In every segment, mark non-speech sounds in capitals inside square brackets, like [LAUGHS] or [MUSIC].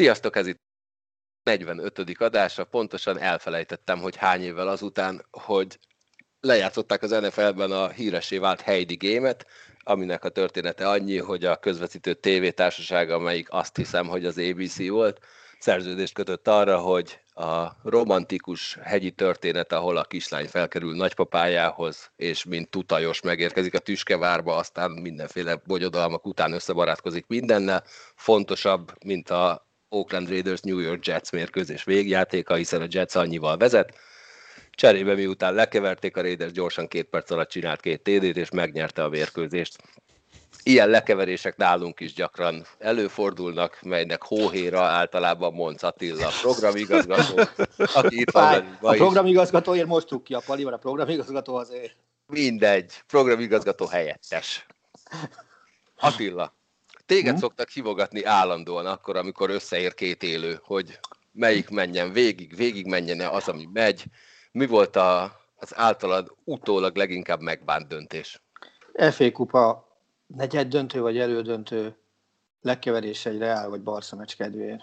Sziasztok, ez itt 45. adása, pontosan elfelejtettem, hogy hány évvel azután, hogy lejátszották az NFL-ben a híresé vált Heidi Game-et, aminek a története annyi, hogy a közvetítő tévétársaság, amelyik azt hiszem, hogy az ABC volt, szerződést kötött arra, hogy a romantikus hegyi történet, ahol a kislány felkerül nagypapájához, és mint tutajos megérkezik a tüskevárba, aztán mindenféle bogyodalmak után összebarátkozik mindennel, fontosabb, mint a Oakland Raiders New York Jets mérkőzés végjátéka, hiszen a Jets annyival vezet. Cserébe miután lekeverték a Raiders, gyorsan két perc alatt csinált két TD-t, és megnyerte a mérkőzést. Ilyen lekeverések nálunk is gyakran előfordulnak, melynek hóhéra általában Monc Attila, programigazgató, aki itt van. A programigazgatóért most truk ki a paliban, a programigazgató azért. Mindegy, programigazgató helyettes. Attila, Téged hmm. szoktak hívogatni állandóan akkor, amikor összeér két élő, hogy melyik menjen végig, végig menjen az, ami megy. Mi volt a, az általad utólag leginkább megbánt döntés? FA kupa negyed döntő vagy elődöntő lekeverés egy Real vagy Barca meccs kedvéért.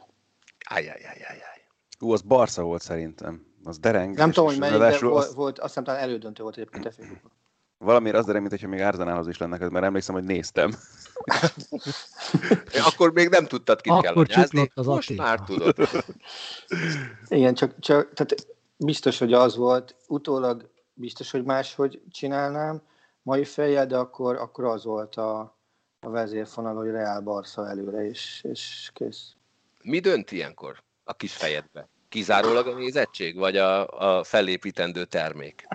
Ajajajajaj. Ú, az Barca volt szerintem. Az dereng. Nem tudom, hogy melyik, de volt, volt, azt hiszem talán elődöntő volt egyébként FA kupa. Valamiért az dereng, mintha még Arzenálhoz is lenne, mert emlékszem, hogy néztem. [LAUGHS] Akkor még nem tudtad, kit kell anyázni, az most Attila. már tudod. Igen, csak, csak tehát biztos, hogy az volt, utólag biztos, hogy máshogy csinálnám mai fejjel, de akkor, akkor az volt a, a vezérfonal, hogy Real Barca előre, és, és kész. Mi dönt ilyenkor a kis fejedbe? Kizárólag a nézettség, vagy a, a felépítendő termék?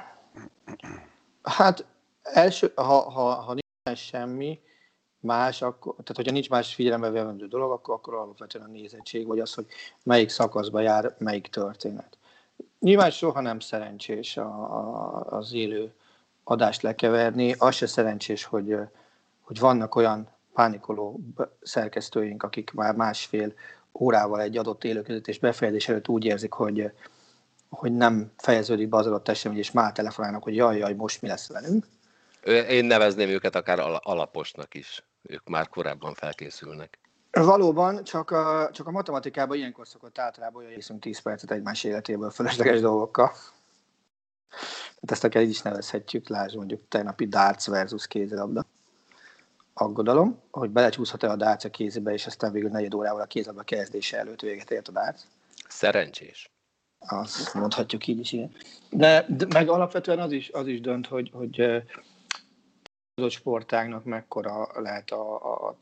Hát első, ha, ha, ha nincs semmi, más, akkor, tehát hogyha nincs más figyelembe vevendő dolog, akkor, akkor alapvetően a nézettség, vagy az, hogy melyik szakaszba jár melyik történet. Nyilván soha nem szerencsés a, a, az élő adást lekeverni, az se szerencsés, hogy, hogy vannak olyan pánikoló szerkesztőink, akik már másfél órával egy adott élőközvetés befejezés előtt úgy érzik, hogy, hogy nem fejeződik be az adott esemény, és már telefonálnak, hogy jaj, jaj, most mi lesz velünk. Én nevezném őket akár alaposnak is ők már korábban felkészülnek. Valóban, csak a, csak a matematikában ilyenkor szokott általában olyan részünk 10 percet egymás életéből fölösleges dolgokkal. Hát ezt akár így is nevezhetjük, lásd mondjuk tegnapi darts versus kézilabda. Aggodalom, hogy belecsúszhat-e a darts a kézbe, és aztán végül negyed órával a kézilabda kezdése előtt véget ért a darts. Szerencsés. Azt mondhatjuk így is, igen. De, de meg alapvetően az is, az is dönt, hogy, hogy adott sportágnak mekkora lehet a, a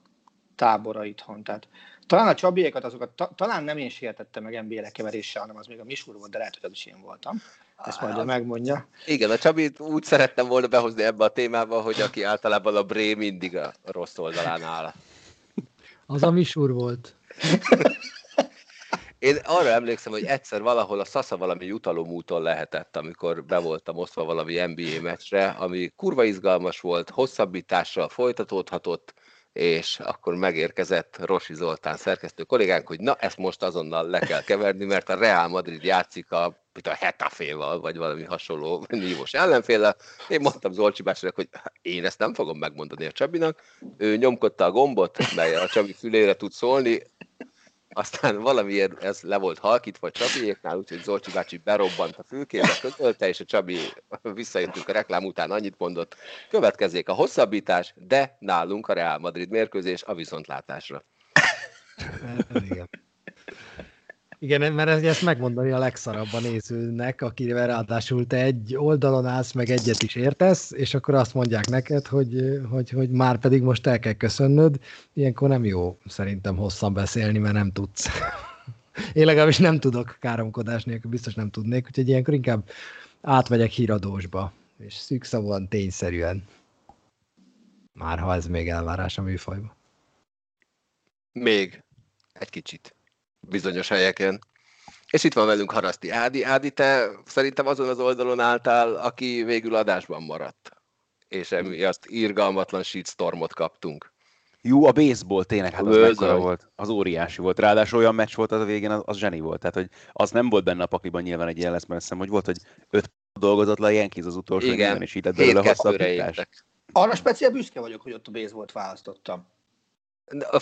tábora itthon. Tehát talán a Csabiékat azokat, ta, talán nem én sértettem meg NBA lekeveréssel, hanem az még a Misúr volt, de lehet, hogy az is én voltam. Ezt majd ő megmondja. Igen, a Csabit úgy szerettem volna behozni ebbe a témába, hogy aki általában a Bré mindig a rossz oldalán áll. Az a Misúr volt. [LAUGHS] Én arra emlékszem, hogy egyszer valahol a Sasa valami jutalomúton lehetett, amikor be voltam osztva valami NBA meccsre, ami kurva izgalmas volt, hosszabbítással folytatódhatott, és akkor megérkezett Rosi Zoltán szerkesztő kollégánk, hogy na, ezt most azonnal le kell keverni, mert a Real Madrid játszik a, mint a Hetaféval, vagy valami hasonló nívós ellenféle. Én mondtam Zolcsi bácsinak, hogy én ezt nem fogom megmondani a Csabinak. Ő nyomkodta a gombot, mely a Csabi fülére tud szólni, aztán valamiért ez le volt halkítva Csabiéknál, úgyhogy Zolcsi bácsi berobbant a fülkébe, közölte, és a Csabi visszajöttünk a reklám után annyit mondott, következzék a hosszabbítás, de nálunk a Real Madrid mérkőzés a viszontlátásra. Igen. Igen, mert ezt megmondani a legszarabb a nézőnek, akivel ráadásul te egy oldalon állsz, meg egyet is értesz, és akkor azt mondják neked, hogy, hogy, hogy már pedig most el kell köszönnöd. Ilyenkor nem jó szerintem hosszan beszélni, mert nem tudsz. [LAUGHS] Én legalábbis nem tudok káromkodás nélkül, biztos nem tudnék, úgyhogy ilyenkor inkább átmegyek híradósba, és szűkszavúan tényszerűen. Már ha ez még elvárás a műfajban. Még egy kicsit bizonyos helyeken. És itt van velünk Haraszti Ádi. Ádi, te szerintem azon az oldalon álltál, aki végül adásban maradt. És emiatt irgalmatlan shitstormot kaptunk. Jó, a baseball tényleg, hát az mekkora volt, az óriási volt. Ráadásul olyan meccs volt az a végén, az, az zseni volt. Tehát, hogy az nem volt benne a pakliban nyilván egy ilyen lesz, mert hiszem, hogy volt, hogy öt dolgozott le a Yankees az utolsó Igen, és így lett belőle hosszabbítás. Arra speciál büszke vagyok, hogy ott a baseball választottam.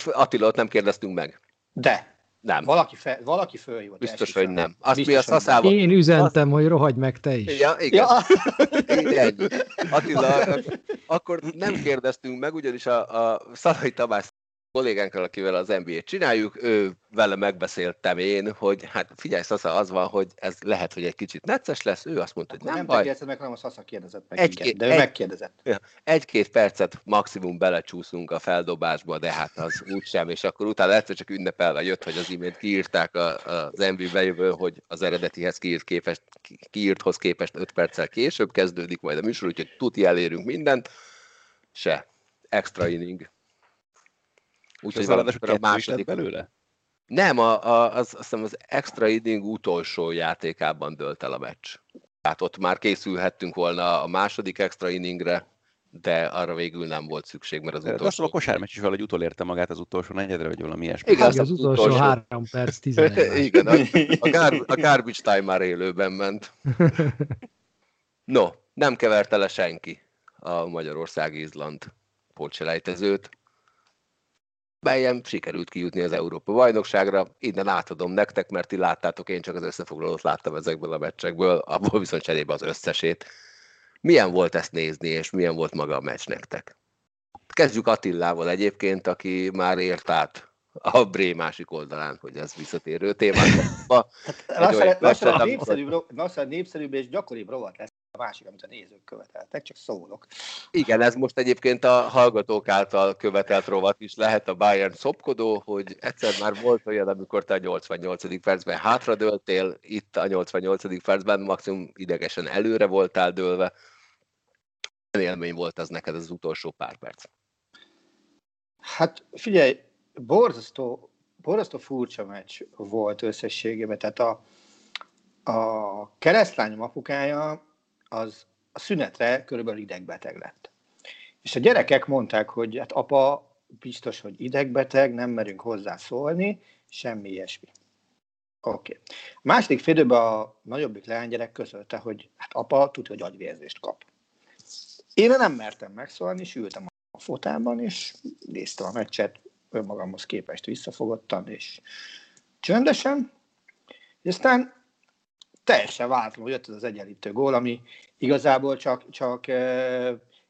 Attila, ott nem kérdeztünk meg. De. Nem. Valaki, fe, valaki fölhívott. Biztos, hogy nem. Azt Biztos, mi a szaszával... Én üzentem, azt... hogy rohagy meg te is. Ja, igen. Ja. Attila, [LAUGHS] akkor nem kérdeztünk meg, ugyanis a, a Szalai Tamás kollégánkkal, akivel az NBA-t csináljuk, ő vele megbeszéltem én, hogy hát figyelj, Szasza, az van, hogy ez lehet, hogy egy kicsit necces lesz, ő azt mondta, hogy nem, nem baj. Nem meg, hanem a Szasza kérdezett meg, egy, igen, de ő egy, megkérdezett. Egy-két percet maximum belecsúszunk a feldobásba, de hát az úgysem, és akkor utána egyszer csak ünnepelve jött, hogy az imént kiírták a, az NBA bejövő, hogy az eredetihez kiírt képest, kiírthoz képest 5 perccel később kezdődik majd a műsor, úgyhogy tuti elérünk mindent, se. Extra inning. Úgyhogy valamivel a második belőle? Nem, a, a, az, azt hiszem az extra inning utolsó játékában dölt el a meccs. Tehát ott már készülhettünk volna a második extra inningre, de arra végül nem volt szükség, mert az de utolsó... Azt a kosármeccs is valahogy utolérte magát az utolsó negyedre, vagy valami ilyesmi. Igen, az, az utolsó, utolsó három perc, 11 [LAUGHS] Igen, a, a, [LAUGHS] gar, a garbage time már élőben ment. [LAUGHS] No, nem keverte le senki a Magyarország-Izland pótselejtezőt melyen sikerült kijutni az Európa bajnokságra. Innen átadom nektek, mert ti láttátok, én csak az összefoglalót láttam ezekből a meccsekből, abból viszont cserébe az összesét. Milyen volt ezt nézni, és milyen volt maga a meccs nektek? Kezdjük Attillával egyébként, aki már ért át a Bré másik oldalán, hogy ez visszatérő témák. [LAUGHS] Hát, lassan, lassan, népszerűbb, lassan népszerűbb és gyakoribb rovat lesz a másik, amit a nézők követeltek, csak szólok. Igen, ez most egyébként a hallgatók által követelt rovat is lehet a Bayern szopkodó, hogy egyszer már volt olyan, amikor te a 88. percben hátradőltél, itt a 88. percben maximum idegesen előre voltál dőlve. Milyen élmény volt az neked az utolsó pár perc? Hát figyelj, borzasztó, borzasztó furcsa meccs volt összességében, tehát a, a keresztlányom apukája az a szünetre körülbelül idegbeteg lett. És a gyerekek mondták, hogy hát apa biztos, hogy idegbeteg, nem merünk hozzá szólni, semmi ilyesmi. Oké. Okay. A második félidőben a nagyobbik leánygyerek közölte, hogy hát apa tudja, hogy agyvérzést kap. Én nem mertem megszólni, és ültem a fotában, és néztem a meccset önmagamhoz képest visszafogottan, és csöndesen. És aztán teljesen változó jött ez az egyenlítő gól, ami igazából csak, csak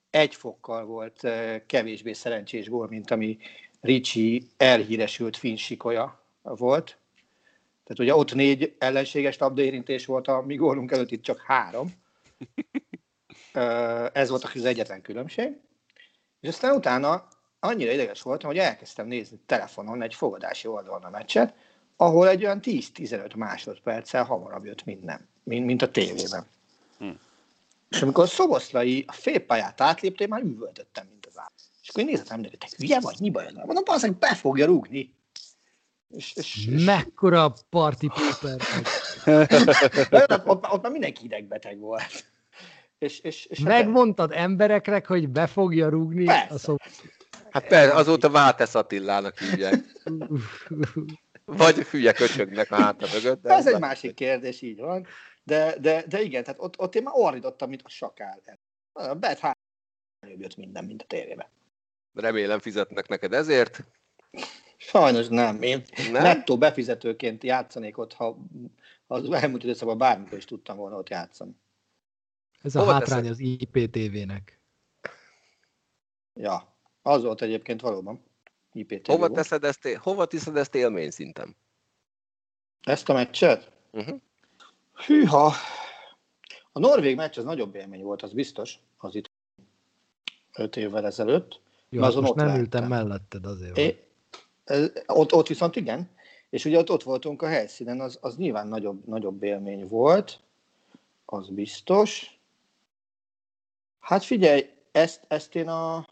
egy fokkal volt kevésbé szerencsés gól, mint ami Ricsi elhíresült finsikolya volt. Tehát ugye ott négy ellenséges labdaérintés volt a mi gólunk előtt, itt csak három. Ez volt az egyetlen különbség. És aztán utána annyira ideges voltam, hogy elkezdtem nézni telefonon egy fogadási oldalon a meccset, ahol egy olyan 10-15 másodperccel hamarabb jött minden, mint, mint a tévében. Hm. És amikor a Szoboszlai a félpályát átlépte, én már üvöltöttem, mint az állat. És akkor én néztem, hogy te hülye vagy, mi baj? Mondom, hogy be fogja rúgni. És, és, és... Mekkora party paper. [LAUGHS] ott, ott, ott már mindenki idegbeteg volt. És, és, és Megmondtad hát, embereknek, hogy be fogja rúgni persze. a szó... Hát persze, azóta Váltesz Attilának hívják. Vagy hülye köcsögnek a háta mögött. De ez egy másik kérdés, így van. De, de, de igen, tehát ott, ott én már ordítottam, mint a sakál. Bet hát jött minden, mint a tévébe. Remélem fizetnek neked ezért. Sajnos nem. Én nem? nettó befizetőként játszanék ott, ha az elmúlt időszakban bármikor is tudtam volna ott játszani. Ez a Hova hátrány teszed? az IPTV-nek. Ja, az volt egyébként valóban. IPTV hova, teszed ezt, hova teszed ezt élmény szinten? Ezt a meccset? Uh-huh. Hűha! A norvég meccs az nagyobb élmény volt, az biztos, az itt öt évvel ezelőtt. Jó, azon most ott nem ültem melletted azért. É, ott, ott viszont igen, és ugye ott, ott voltunk a helyszínen, az, az nyilván nagyobb, nagyobb élmény volt, az biztos. Hát figyelj, ezt, ezt én a,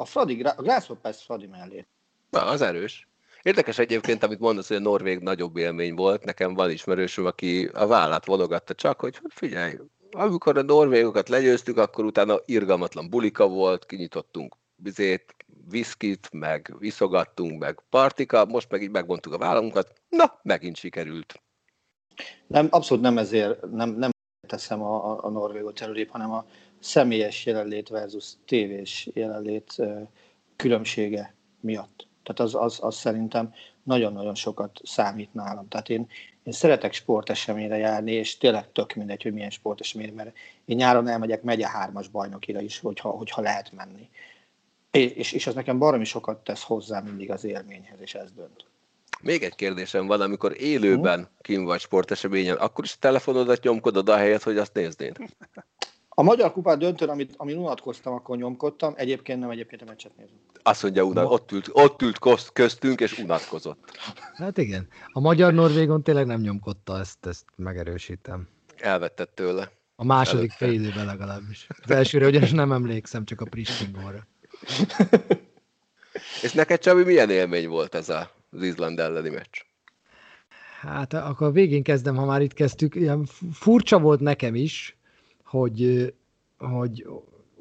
a Fradi, a Grasshoppers Fradi mellé. Na, az erős. Érdekes egyébként, amit mondasz, hogy a Norvég nagyobb élmény volt. Nekem van ismerősöm, aki a vállát vonogatta csak, hogy hát figyelj, amikor a norvégokat legyőztük, akkor utána irgalmatlan bulika volt, kinyitottunk bizét, viszkit, meg viszogattunk, meg partika, most meg így megmondtuk a vállunkat, na, megint sikerült. Nem, abszolút nem ezért, nem, nem teszem a, a, a norvégot előrébb, hanem a személyes jelenlét versus tévés jelenlét különbsége miatt. Tehát az, az, az szerintem nagyon-nagyon sokat számít nálam. Tehát én, én szeretek sporteseményre járni, és tényleg tök mindegy, hogy milyen sportesemény, mert én nyáron elmegyek megye hármas bajnokira is, hogyha, hogyha lehet menni. És, és ez nekem baromi sokat tesz hozzá mindig az élményhez, és ez dönt. Még egy kérdésem van, amikor élőben kim vagy sporteseményen, akkor is a telefonodat nyomkodod a helyet, hogy azt néznéd? A Magyar Kupát döntőn, amit, amin unatkoztam, akkor nyomkodtam, egyébként nem, egyébként a meccset nézem. Azt mondja, unat, ott, ült, ott ült köztünk, és unatkozott. Hát igen. A Magyar Norvégon tényleg nem nyomkodta, ezt, ezt megerősítem. Elvettett tőle. A második fél időben legalábbis. Az elsőre ugyanis nem emlékszem, csak a Pristingóra. [LAUGHS] és neked, Csabi, milyen élmény volt ez az Izland elleni meccs? Hát akkor a végén kezdem, ha már itt kezdtük. Ilyen furcsa volt nekem is, hogy, hogy,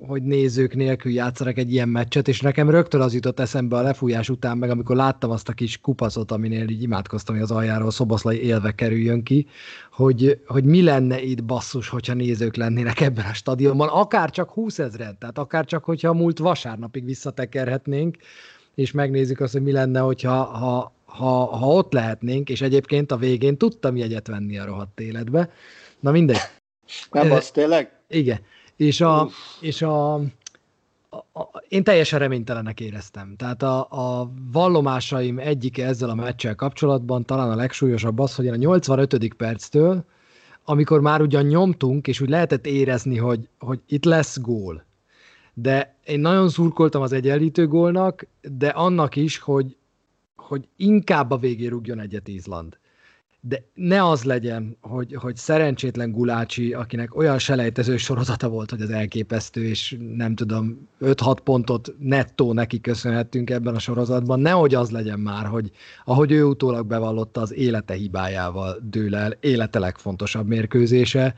hogy nézők nélkül játszanak egy ilyen meccset, és nekem rögtön az jutott eszembe a lefújás után, meg amikor láttam azt a kis kupacot, aminél így imádkoztam, hogy az aljáról szoboszlai élve kerüljön ki, hogy, hogy mi lenne itt basszus, hogyha nézők lennének ebben a stadionban, akár csak 20 ezeret, tehát akár csak, hogyha múlt vasárnapig visszatekerhetnénk, és megnézzük azt, hogy mi lenne, hogyha ha, ha, ha ott lehetnénk, és egyébként a végén tudtam jegyet venni a rohadt életbe. Na mindegy. Nem az tényleg? Igen. És a, és a, a, a, én teljesen reménytelenek éreztem. Tehát a, a vallomásaim egyike ezzel a meccsel kapcsolatban talán a legsúlyosabb az, hogy a 85. perctől, amikor már ugyan nyomtunk, és úgy lehetett érezni, hogy, hogy itt lesz gól. De én nagyon szurkoltam az egyenlítő gólnak, de annak is, hogy, hogy inkább a végén rúgjon egyet Izland de ne az legyen, hogy, hogy szerencsétlen Gulácsi, akinek olyan selejtező sorozata volt, hogy az elképesztő, és nem tudom, 5-6 pontot nettó neki köszönhettünk ebben a sorozatban, nehogy az legyen már, hogy ahogy ő utólag bevallotta, az élete hibájával dől el, élete legfontosabb mérkőzése,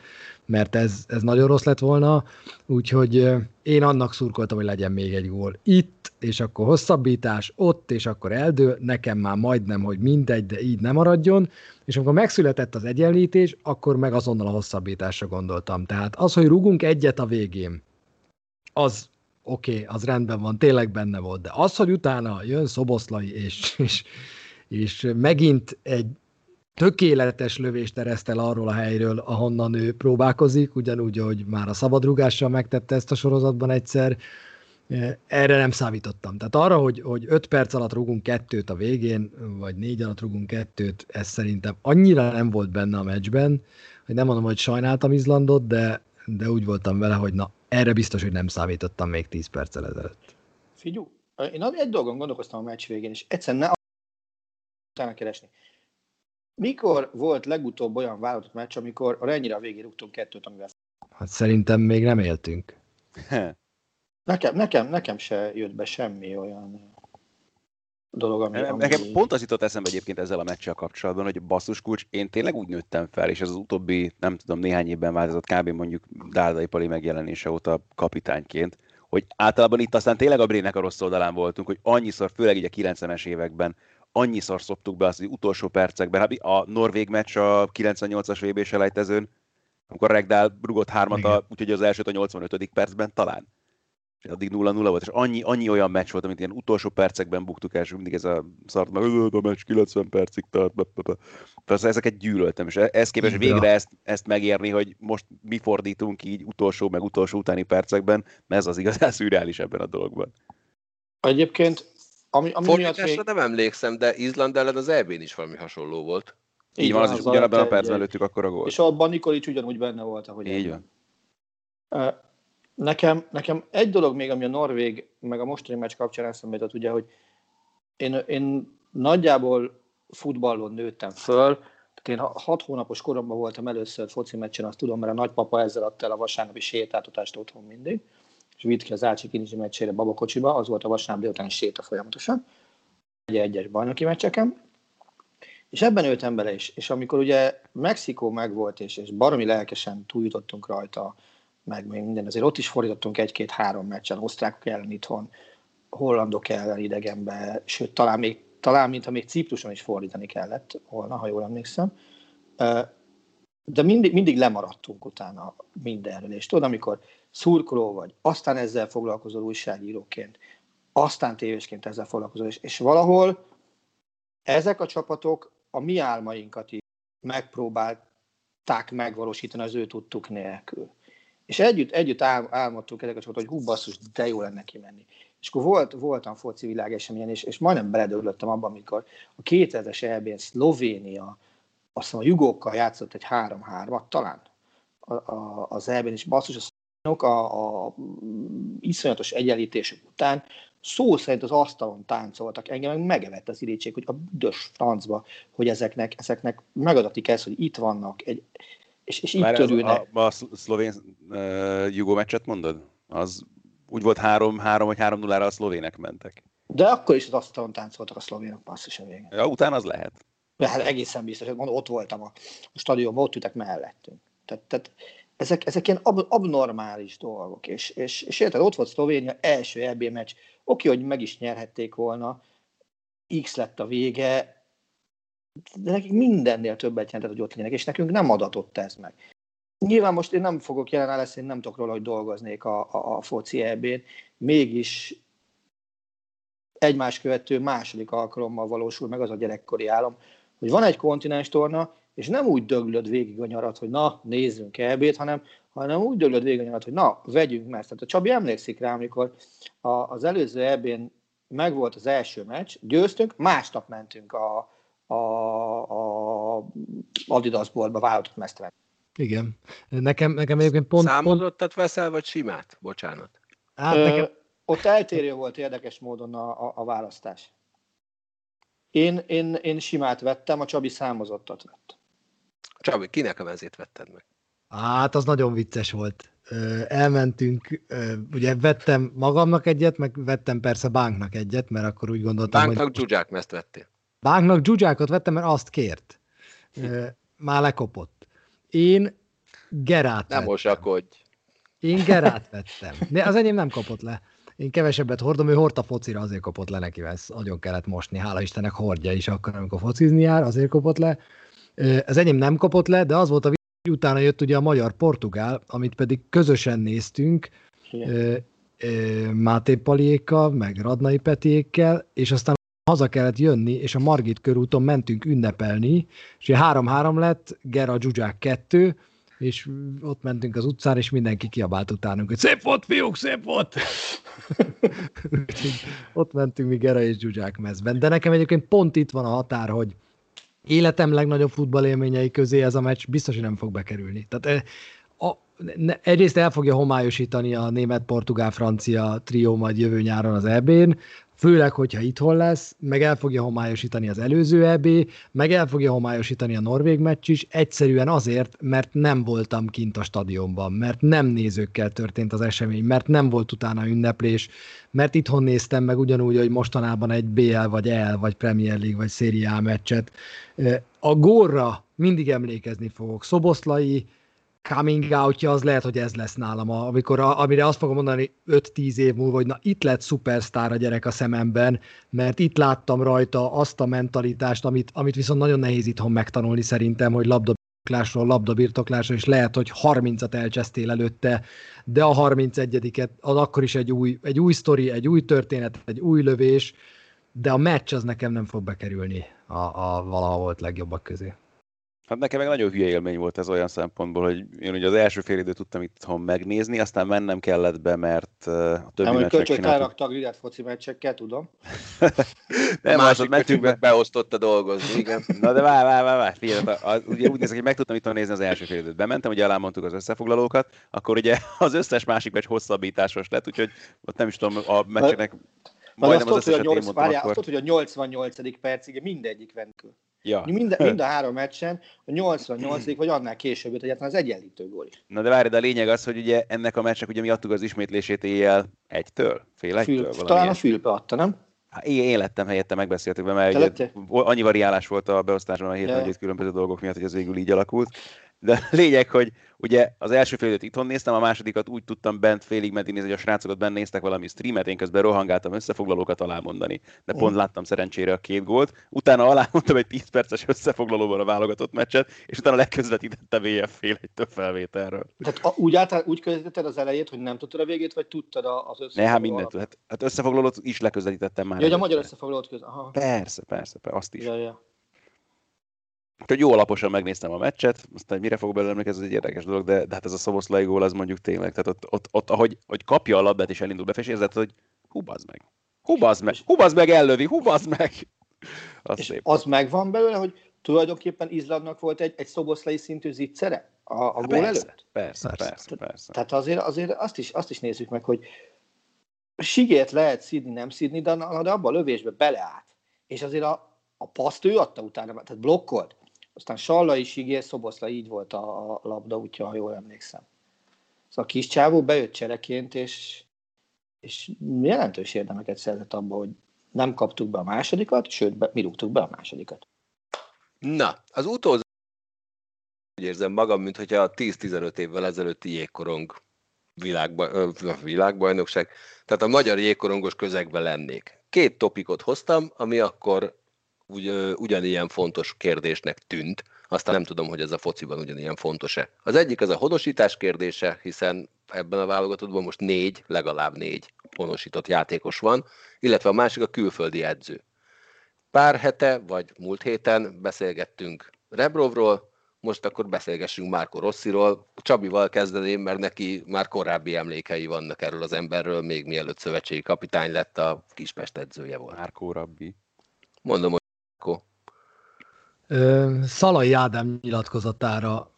mert ez, ez nagyon rossz lett volna, úgyhogy én annak szurkoltam, hogy legyen még egy gól itt, és akkor hosszabbítás, ott, és akkor eldől, nekem már majdnem, hogy mindegy, de így nem maradjon, és amikor megszületett az egyenlítés, akkor meg azonnal a hosszabbításra gondoltam. Tehát az, hogy rugunk egyet a végén, az oké, okay, az rendben van, tényleg benne volt, de az, hogy utána jön Szoboszlai, és, és, és megint egy tökéletes lövést eresztel arról a helyről, ahonnan ő próbálkozik, ugyanúgy, hogy már a szabadrugással megtette ezt a sorozatban egyszer, erre nem számítottam. Tehát arra, hogy, hogy öt perc alatt rugunk kettőt a végén, vagy négy alatt rugunk kettőt, ez szerintem annyira nem volt benne a meccsben, hogy nem mondom, hogy sajnáltam Izlandot, de, de úgy voltam vele, hogy na, erre biztos, hogy nem számítottam még 10 perccel ezelőtt. Figyú, én egy dolgon gondolkoztam a meccs végén, és egyszerűen ne utána keresni. Mikor volt legutóbb olyan válogatott meccs, amikor a ennyire a végén rúgtunk kettőt, amivel... Hát szerintem még nem éltünk. [LAUGHS] nekem, nekem, nekem se jött be semmi olyan dolog, ami... ami... Nekem pont az jutott eszembe egyébként ezzel a meccsel kapcsolatban, hogy basszus kulcs, én tényleg úgy nőttem fel, és ez az utóbbi, nem tudom, néhány évben változott kb. mondjuk Dárdai Pali megjelenése óta kapitányként, hogy általában itt aztán tényleg a Brének a rossz oldalán voltunk, hogy annyiszor, főleg így a 90-es években annyiszor szoptuk be azt, hogy utolsó percekben, hát a Norvég meccs a 98-as VB selejtezőn, amikor Regdál rugott hármat, a, úgyhogy az elsőt a 85. percben talán. És addig 0-0 volt, és annyi, annyi olyan meccs volt, amit ilyen utolsó percekben buktuk el, és mindig ez a szart, meg a meccs 90 percig tart. Persze ezeket gyűlöltem, és ez képest végre ezt, ezt megérni, hogy most mi fordítunk így utolsó, meg utolsó utáni percekben, mert ez az igazán [LAUGHS] szürreális ebben a dologban. Egyébként ami, ami Fordításra még... nem emlékszem, de Izland ellen az EB-n is valami hasonló volt. Így, Így van, az, az is ugyanabban a percben lőttük akkor a gólt. És abban Nikolic ugyanúgy benne volt, ahogy Így van. Nekem, nekem egy dolog még, ami a Norvég, meg a mostani meccs kapcsán eszembe jutott, ugye, hogy én, én nagyjából futballon nőttem föl, tehát én hat hónapos koromban voltam először foci meccsen, azt tudom, mert a nagypapa ezzel adta el a vasárnapi sétáltatást otthon mindig és vitt ki az Ácsi Kinizsi meccsére babakocsiba, az volt a vasárnap délután séta folyamatosan, egy egyes bajnoki meccseken, és ebben nőttem bele is. És amikor ugye Mexikó megvolt, és, és baromi lelkesen túljutottunk rajta, meg még minden, azért ott is fordítottunk egy-két-három meccsen, osztrákok ellen itthon, hollandok ellen idegenbe, sőt, talán még, talán mintha még Cipruson is fordítani kellett volna, ha jól emlékszem. De mindig, mindig lemaradtunk utána mindenről. És tudod, amikor szurkoló vagy, aztán ezzel foglalkozol újságíróként, aztán tévésként ezzel foglalkozol, és, és valahol ezek a csapatok a mi álmainkat is megpróbálták megvalósítani az ő tudtuk nélkül. És együtt, együtt ál, álmodtuk ezek a csapatok, hogy hú basszus, de jó lenne kimenni. És akkor volt, voltam foci világeseményen, és, és majdnem beledöglöttem abban, amikor a 2000-es EB-n Szlovénia, azt mondom, a jugókkal játszott egy 3-3-at talán a, a, az EB-n, és basszus, a a, a iszonyatos egyenlítések után szó szerint az asztalon táncoltak, engem megevett az irítség, hogy a büdös francba, hogy ezeknek, ezeknek megadatik ez, hogy itt vannak, egy, és, és itt törülnek. A, a szlovén uh, jugó meccset mondod? Az úgy volt 3-3 vagy 3-0-ra a szlovének mentek. De akkor is az asztalon táncoltak a szlovénok passzus a végén. Ja, utána az lehet. Hát egészen biztos, hogy ott voltam a, a stadionban, ott ültek mellettünk. Tehát, tehát ezek, ezek ilyen ab, abnormális dolgok, és, és, és érted, ott volt Szlovénia első EB meccs, oké, hogy meg is nyerhették volna, X lett a vége, de nekik mindennél többet jelentett, hogy ott legyenek, és nekünk nem adatott ez meg. Nyilván most én nem fogok jelen lesz, én nem tudok róla, hogy dolgoznék a, a, a foci eb mégis egymás követő második alkalommal valósul meg az a gyerekkori álom, hogy van egy kontinens torna, és nem úgy döglöd végig a nyarat, hogy na, nézzünk ebét, hanem, hanem úgy döglöd végig a nyarat, hogy na, vegyünk mert. Tehát a Csabi emlékszik rá, amikor a, az előző ebén megvolt az első meccs, győztünk, másnap mentünk a, a, a Adidas boltba vállalatot mesztelen. Igen. Nekem, nekem egyébként pont... Számozottat veszel, vagy simát? Bocsánat. Hát nekem... Ott eltérő volt érdekes módon a, a, a választás. Én, én, én simát vettem, a Csabi számozottat vett. Csabi, kinek a mezét vetted meg? Hát, az nagyon vicces volt. Elmentünk, ugye vettem magamnak egyet, meg vettem persze Bánknak egyet, mert akkor úgy gondoltam, Bánknak hogy... Zsuzsák mezt vettél. Bánknak Zsuzsákot vettem, mert azt kért. Már lekopott. Én Gerát Nem mosakodj. Én Gerát vettem. De az enyém nem kapott le. Én kevesebbet hordom, ő hordta focira, azért kapott le neki, mert nagyon kellett mosni. Hála Istennek hordja is akkor, amikor focizni jár, azért kapott le. Ez enyém nem kapott le, de az volt a hogy utána jött ugye a magyar-portugál, amit pedig közösen néztünk, Igen. Máté Paliékkal, meg Radnai Petiékkel, és aztán haza kellett jönni, és a Margit körúton mentünk ünnepelni, és 3-3 lett, Gera Zsuzsák 2, és ott mentünk az utcán, és mindenki kiabált utánunk, hogy szép volt, fiúk, szép volt! [LAUGHS] ott mentünk mi Gera és Zsuzsák mezben. De nekem egyébként pont itt van a határ, hogy életem legnagyobb futballélményei közé ez a meccs biztos, hogy nem fog bekerülni. Tehát a, ne, egyrészt el fogja homályosítani a német-portugál-francia trió majd jövő nyáron az EB-n, főleg, hogyha itthon lesz, meg el fogja homályosítani az előző EB, meg el fogja homályosítani a norvég meccs is, egyszerűen azért, mert nem voltam kint a stadionban, mert nem nézőkkel történt az esemény, mert nem volt utána ünneplés, mert itthon néztem meg ugyanúgy, hogy mostanában egy BL, vagy EL, vagy Premier League, vagy Serie A meccset. A górra mindig emlékezni fogok. Szoboszlai, coming outja az lehet, hogy ez lesz nálam, amikor a, amire azt fogom mondani 5-10 év múlva, hogy na itt lett szupersztár a gyerek a szememben, mert itt láttam rajta azt a mentalitást, amit, amit viszont nagyon nehéz itthon megtanulni szerintem, hogy labdabirtoklásról, labdabirtoklásról, és lehet, hogy 30-at elcsesztél előtte, de a 31-et az akkor is egy új, egy új sztori, egy új történet, egy új lövés, de a meccs az nekem nem fog bekerülni a, a valaha volt legjobbak közé. Hát nekem meg nagyon hülye élmény volt ez olyan szempontból, hogy én ugye az első fél időt tudtam itthon megnézni, aztán mennem kellett be, mert a többi meccset csináltam. Nem, elraktak Lidert foci meccsekkel, tudom. [LAUGHS] nem, az ott mentünk be. beosztotta dolgozni, igen. [LAUGHS] Na de várj, várj, várj, várj. Figyelj, az, ugye úgy nézek, hogy meg tudtam itthon nézni az első fél időt. Bementem, ugye elmondtuk az összefoglalókat, akkor ugye [LAUGHS] az összes másik meccs hosszabbításos lett, úgyhogy ott nem is tudom, a meccseknek majdnem az, az összeset hogy a 8, várjál, akkor. Azt hogy a 88. percig mindegyik vendkül. Ja. Mind, mind a [LAUGHS] három meccsen a 88 vagy annál később jött egyáltalán az egyenlítő gól is. Na de várj, de a lényeg az, hogy ugye ennek a meccsnek ugye mi adtuk az ismétlését éjjel egytől, fél egytől. Fül, talán a Fülpe adta, nem? Hát én, én lettem helyette, megbeszéltük be, mert ugye, annyi variálás volt a beosztásban a héten, ja. hogy különböző dolgok miatt, hogy ez végül így alakult. De lényeg, hogy ugye az első fél időt itthon néztem, a másodikat úgy tudtam bent félig meddig nézni, hogy a srácokat bent néztek valami streamet, én közben rohangáltam összefoglalókat alámondani. De pont láttam szerencsére a két gólt. Utána alámondtam egy 10 perces összefoglalóban a válogatott meccset, és utána leközvetítettem VF fél egy több felvételről. Tehát a, úgy, által, úgy közvetítetted az elejét, hogy nem tudtad a végét, vagy tudtad az összefoglalót? Ne, hát mindent. Hát, hát összefoglalót is leközvetítettem már. Ja, hogy a magyar összefoglalót köz. Aha. Persze, persze, persze, azt is. Ja, ja. Úgyhogy jó alaposan megnéztem a meccset, aztán mire fog belőle ez egy érdekes dolog, de, de hát ez a Szoboszlai gól az mondjuk tényleg, tehát ott, ott, ott ahogy hogy kapja a labdát és elindul befelé, érzed, hogy hubazd meg, hubazd meg, hubazd meg, ellövi, hubazd meg. Az és szép. az megvan belőle, hogy tulajdonképpen Izlandnak volt egy, egy szoboszlai szintű zicsere a, a gól persze, előtt? Persze, persze, persze, persze. Tehát azért, azért azt, is, azt is nézzük meg, hogy Sigét lehet szidni, nem szidni, de, de abban a lövésbe beleállt. És azért a, a paszt ő adta utána, tehát blokkolt. Aztán Salla is ígér, Szoboszla így volt a, labda útja, ha jól emlékszem. Szóval a kis csávó bejött csereként, és, és jelentős érdemeket szerzett abba, hogy nem kaptuk be a másodikat, sőt, be, mi rúgtuk be a másodikat. Na, az utolsó úgy érzem magam, mint hogyha a 10-15 évvel ezelőtti jégkorong világba, világbajnokság, tehát a magyar jégkorongos közegben lennék. Két topikot hoztam, ami akkor ugy, ugyanilyen fontos kérdésnek tűnt, aztán nem tudom, hogy ez a fociban ugyanilyen fontos-e. Az egyik az a honosítás kérdése, hiszen ebben a válogatottban most négy, legalább négy honosított játékos van, illetve a másik a külföldi edző. Pár hete, vagy múlt héten beszélgettünk Rebrovról, most akkor beszélgessünk Márko Rossziról. Csabival kezdeném, mert neki már korábbi emlékei vannak erről az emberről, még mielőtt szövetségi kapitány lett, a Kispest edzője volt. Márko Rabbi. Mondom, Márko. Szalai Ádám nyilatkozatára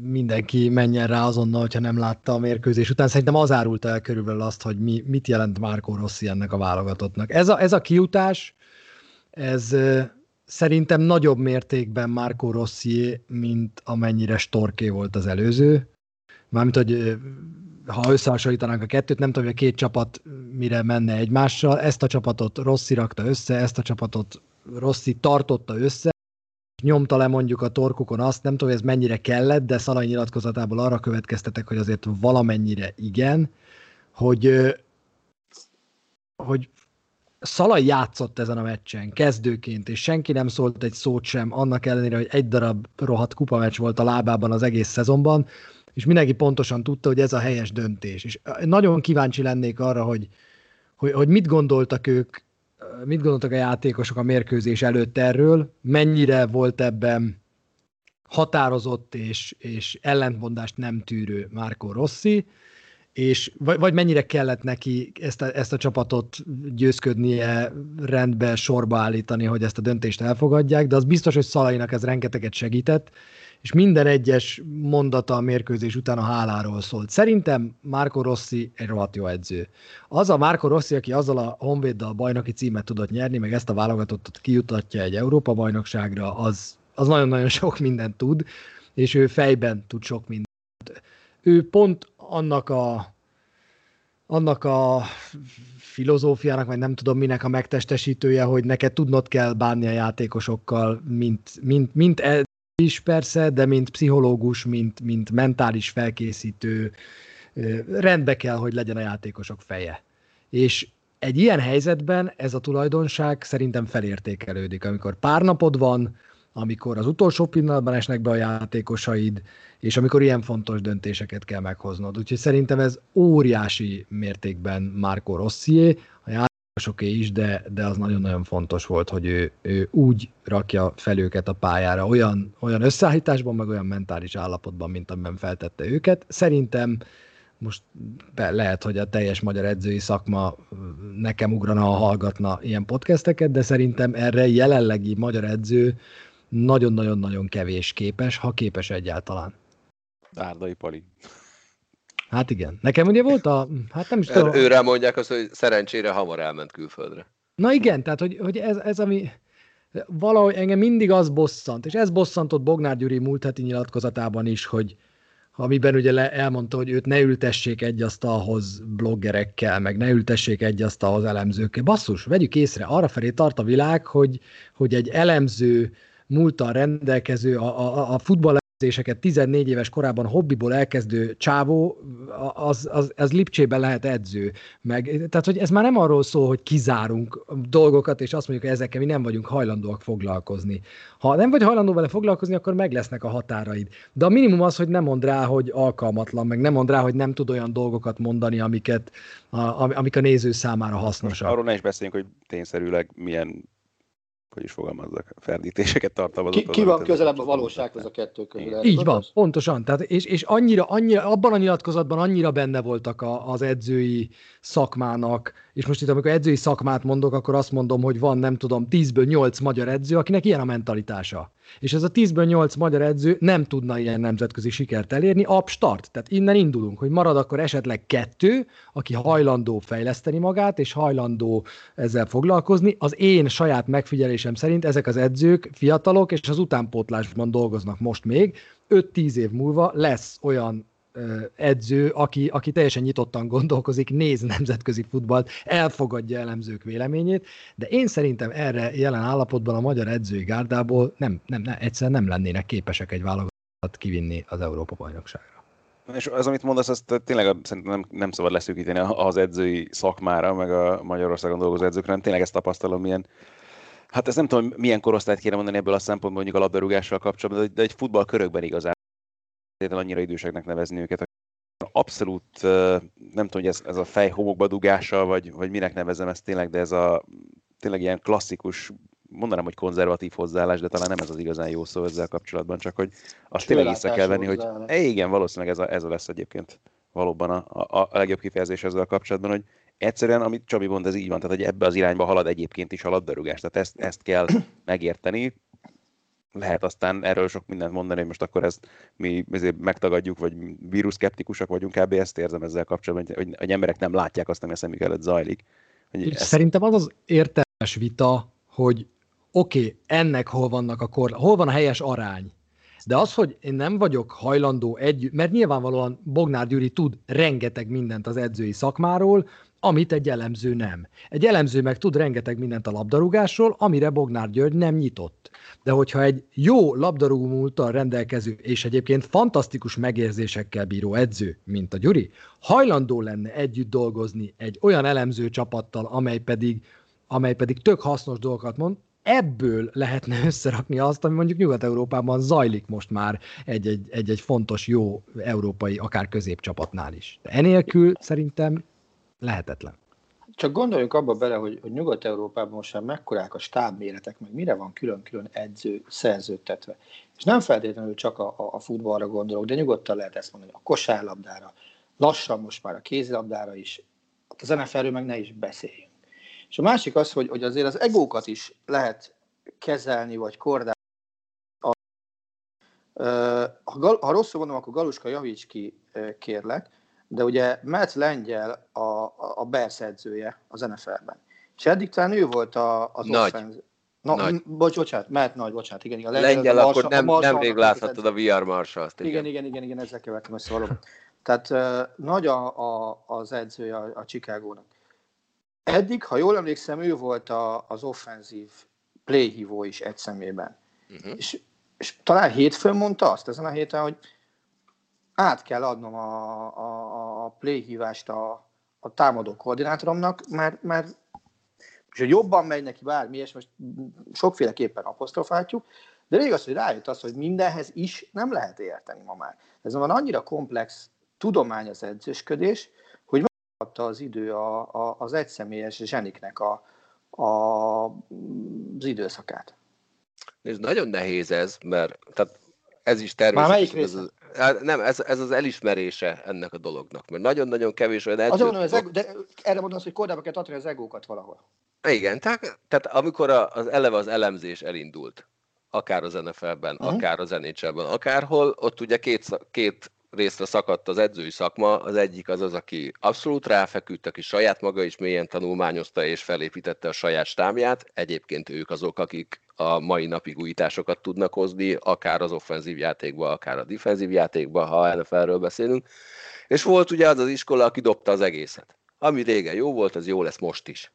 mindenki menjen rá azonnal, hogyha nem látta a mérkőzés után. Szerintem az árult el körülbelül azt, hogy mi, mit jelent Márko Rossi ennek a válogatottnak. Ez a, ez a kiutás, ez szerintem nagyobb mértékben Márko Rossi, mint amennyire Storké volt az előző. Mármint, hogy ha összehasonlítanánk a kettőt, nem tudom, hogy a két csapat mire menne egymással. Ezt a csapatot Rossi rakta össze, ezt a csapatot Rossi tartotta össze, nyomta le mondjuk a torkukon azt, nem tudom, ez mennyire kellett, de Szalai nyilatkozatából arra következtetek, hogy azért valamennyire igen, hogy, hogy Szalai játszott ezen a meccsen kezdőként, és senki nem szólt egy szót sem, annak ellenére, hogy egy darab rohadt kupameccs volt a lábában az egész szezonban, és mindenki pontosan tudta, hogy ez a helyes döntés. És nagyon kíváncsi lennék arra, hogy, hogy, hogy mit gondoltak ők, mit gondoltak a játékosok a mérkőzés előtt erről, mennyire volt ebben határozott és, és ellentmondást nem tűrő Márko Rossi, és vagy, vagy mennyire kellett neki ezt a, ezt a csapatot győzködnie, rendbe, sorba állítani, hogy ezt a döntést elfogadják, de az biztos, hogy Szalainak ez rengeteget segített, és minden egyes mondata a mérkőzés után a háláról szólt. Szerintem Marco Rossi egy rohadt jó edző. Az a Marco Rossi, aki azzal a Honvéddal bajnoki címet tudott nyerni, meg ezt a válogatottat kijutatja egy Európa bajnokságra, az, az nagyon-nagyon sok mindent tud, és ő fejben tud sok mindent. Ő pont annak a, annak a filozófiának, vagy nem tudom minek a megtestesítője, hogy neked tudnod kell bánni a játékosokkal, mint, mint, mint is persze, de mint pszichológus, mint, mint mentális felkészítő, rendbe kell, hogy legyen a játékosok feje. És egy ilyen helyzetben ez a tulajdonság szerintem felértékelődik, amikor pár napod van, amikor az utolsó pillanatban esnek be a játékosaid, és amikor ilyen fontos döntéseket kell meghoznod. Úgyhogy szerintem ez óriási mértékben Marco Rossié, a játékosoké is, de, de az nagyon-nagyon fontos volt, hogy ő, ő úgy rakja fel őket a pályára, olyan, olyan összeállításban, meg olyan mentális állapotban, mint amiben feltette őket. Szerintem most be, lehet, hogy a teljes magyar edzői szakma nekem ugrana, ha hallgatna ilyen podcasteket, de szerintem erre jelenlegi magyar edző nagyon-nagyon-nagyon kevés képes, ha képes egyáltalán. Dárdai Pali. Hát igen. Nekem ugye volt a... Hát nem is tudom. Őre mondják azt, hogy szerencsére hamar elment külföldre. Na igen, tehát hogy, hogy ez, ez ami valahogy engem mindig az bosszant, és ez bosszantott Bognár Gyuri múlt heti nyilatkozatában is, hogy amiben ugye le, elmondta, hogy őt ne ültessék egy asztalhoz bloggerekkel, meg ne ültessék egy asztalhoz elemzőkkel. Basszus, vegyük észre, arra felé tart a világ, hogy, hogy egy elemző múltal rendelkező, a, a, a futball edzéseket 14 éves korában hobbiból elkezdő csávó, az, az, az Lipcsében lehet edző. Meg, tehát, hogy ez már nem arról szól, hogy kizárunk dolgokat, és azt mondjuk, hogy ezekkel mi nem vagyunk hajlandóak foglalkozni. Ha nem vagy hajlandó vele foglalkozni, akkor meg lesznek a határaid. De a minimum az, hogy nem mond rá, hogy alkalmatlan, meg nem mond rá, hogy nem tud olyan dolgokat mondani, amiket, a, amik a néző számára hasznosak. Arról ne is beszéljünk, hogy tényszerűleg milyen hogy is fogalmazzak, ferdítéseket tartalmazott. Ki, ki van közelebb a valósághoz a kettő közül? Így van, pontosan. Tehát, és, és annyira, annyira, abban a nyilatkozatban annyira benne voltak a, az edzői szakmának, és most itt amikor edzői szakmát mondok, akkor azt mondom, hogy van nem tudom 10-ből 8 magyar edző, akinek ilyen a mentalitása. És ez a 10-ből 8 magyar edző nem tudna ilyen nemzetközi sikert elérni, ab start. Tehát innen indulunk, hogy marad akkor esetleg kettő, aki hajlandó fejleszteni magát, és hajlandó ezzel foglalkozni. Az én saját megfigyelésem szerint ezek az edzők fiatalok, és az utánpótlásban dolgoznak most még. 5-10 év múlva lesz olyan edző, aki, aki teljesen nyitottan gondolkozik, néz nemzetközi futballt, elfogadja elemzők véleményét, de én szerintem erre jelen állapotban a magyar edzői gárdából nem, nem, nem, egyszerűen nem lennének képesek egy válogatott kivinni az Európa bajnokságra. És az, amit mondasz, azt tényleg szerintem nem, nem szabad leszűkíteni az edzői szakmára, meg a Magyarországon dolgozó edzőkre, hanem tényleg ezt tapasztalom, milyen, Hát ez nem tudom, milyen korosztályt kéne mondani ebből a szempontból, mondjuk a labdarúgással kapcsolatban, de egy futball körökben igazán annyira időseknek nevezni őket. Abszolút, nem tudom, hogy ez, ez a fej homokba dugása, vagy, vagy minek nevezem ezt tényleg, de ez a tényleg ilyen klasszikus, mondanám, hogy konzervatív hozzáállás, de talán nem ez az igazán jó szó ezzel kapcsolatban, csak hogy azt tényleg észre kell venni, hogy e, igen, valószínűleg ez a, ez a lesz egyébként valóban a, a, a legjobb kifejezés ezzel kapcsolatban, hogy egyszerűen, amit Csabi mond, ez így van, tehát hogy ebbe az irányba halad egyébként is a labdarúgás, tehát ezt, ezt kell [CLEARS THROAT] megérteni, lehet aztán erről sok mindent mondani, hogy most akkor ezt mi ezért megtagadjuk, vagy víruszkeptikusak vagyunk, kb. ezt érzem ezzel kapcsolatban, hogy, hogy emberek nem látják azt, ami a szemük előtt zajlik. Hogy ezt... Szerintem az az értelmes vita, hogy oké, okay, ennek hol vannak a kor, hol van a helyes arány. De az, hogy én nem vagyok hajlandó együtt, mert nyilvánvalóan Bognár Gyuri tud rengeteg mindent az edzői szakmáról, amit egy elemző nem. Egy elemző meg tud rengeteg mindent a labdarúgásról, amire Bognár György nem nyitott. De hogyha egy jó labdarúgó múltal rendelkező, és egyébként fantasztikus megérzésekkel bíró edző, mint a Gyuri, hajlandó lenne együtt dolgozni egy olyan elemző csapattal, amely pedig, amely pedig tök hasznos dolgokat mond, ebből lehetne [LAUGHS] összerakni azt, ami mondjuk Nyugat-Európában zajlik most már egy-egy fontos, jó európai, akár középcsapatnál is. De enélkül szerintem lehetetlen. Csak gondoljunk abba bele, hogy, hogy Nyugat-Európában most már mekkorák a stábméretek, meg mire van külön-külön edző szerződtetve. És nem feltétlenül csak a, a, futballra gondolok, de nyugodtan lehet ezt mondani, a kosárlabdára, lassan most már a kézilabdára is, a zenefelről meg ne is beszéljünk. És a másik az, hogy, hogy azért az egókat is lehet kezelni, vagy kordálni. Ha, ha rosszul mondom, akkor Galuska javíts ki, kérlek, de ugye Matt Lengyel a, a, a Bears edzője az NFL-ben. És eddig talán ő volt a, az Nagy. offense. Na, nagy. Bocs, bocsánat, Matt Nagy, bocsánat, igen, igen. A Lengyel, Lengyel akkor nem, nemrég láthattad a VR marshall igen. igen, igen, igen, igen, ezzel kevertem össze valóban. Tehát uh, nagy a, a, az edzője a, a Chicagónak. Eddig, ha jól emlékszem, ő volt a, az offenzív playhívó is egy szemében. Uh-huh. És, és talán hétfőn mondta azt ezen a héten, hogy át kell adnom a, a, a play hívást a, a támadó koordinátoromnak, mert, mert és hogy jobban megy neki bármi, és most sokféleképpen apostrofáltjuk, de még az, hogy rájött az, hogy mindenhez is nem lehet érteni ma már. Ez van annyira komplex tudomány az edzősködés, hogy megadta az idő a, a, az egyszemélyes zseniknek a, a, az időszakát. Ez nagyon nehéz ez, mert tehát ez is természetesen. Ez, Hát nem, ez, ez az elismerése ennek a dolognak, mert nagyon-nagyon kevés olyan edző... Azon, az ego, de erre mondom azt, hogy kordába kell tartani az egókat valahol. Igen, tehát, tehát amikor az eleve az elemzés elindult, akár az NFL-ben, uh-huh. akár az NHL-ben, akárhol, ott ugye két, két részre szakadt az edzői szakma, az egyik az az, aki abszolút ráfeküdt, aki saját maga is mélyen tanulmányozta és felépítette a saját stámját, egyébként ők azok, akik a mai napig újításokat tudnak hozni, akár az offenzív játékba, akár a defenzív játékba, ha NFL-ről beszélünk. És volt ugye az az iskola, aki dobta az egészet. Ami régen jó volt, az jó lesz most is.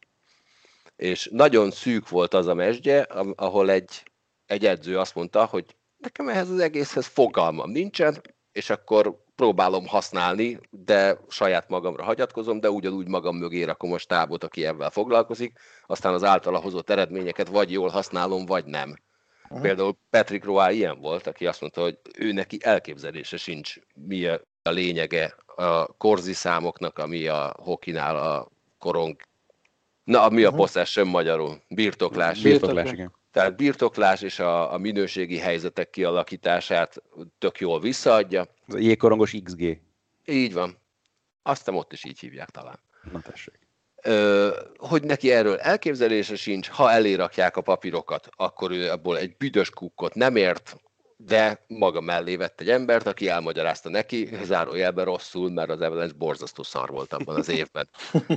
És nagyon szűk volt az a mesdje, ahol egy, egy edző azt mondta, hogy nekem ehhez az egészhez fogalmam nincsen, és akkor próbálom használni, de saját magamra hagyatkozom, de ugyanúgy magam mögé rakom a stábot, aki ebben foglalkozik, aztán az általa hozott eredményeket vagy jól használom, vagy nem. Uh-huh. Például Patrick Roy ilyen volt, aki azt mondta, hogy ő neki elképzelése sincs, mi a lényege a korzi számoknak, ami a hokinál a korong, na, ami a uh-huh. possession magyarul, birtoklás. Birtoklás, igen. Tehát birtoklás és a, a minőségi helyzetek kialakítását tök jól visszaadja. Ez a jégkorongos XG. Így van. Aztán ott is így hívják talán. Na tessék. Ö, hogy neki erről elképzelése sincs, ha elérakják a papírokat, akkor ő abból egy büdös kukkot nem ért, de maga mellé vett egy embert, aki elmagyarázta neki, zárójelben rosszul, mert az Avalanche borzasztó szar volt abban az évben. [LAUGHS]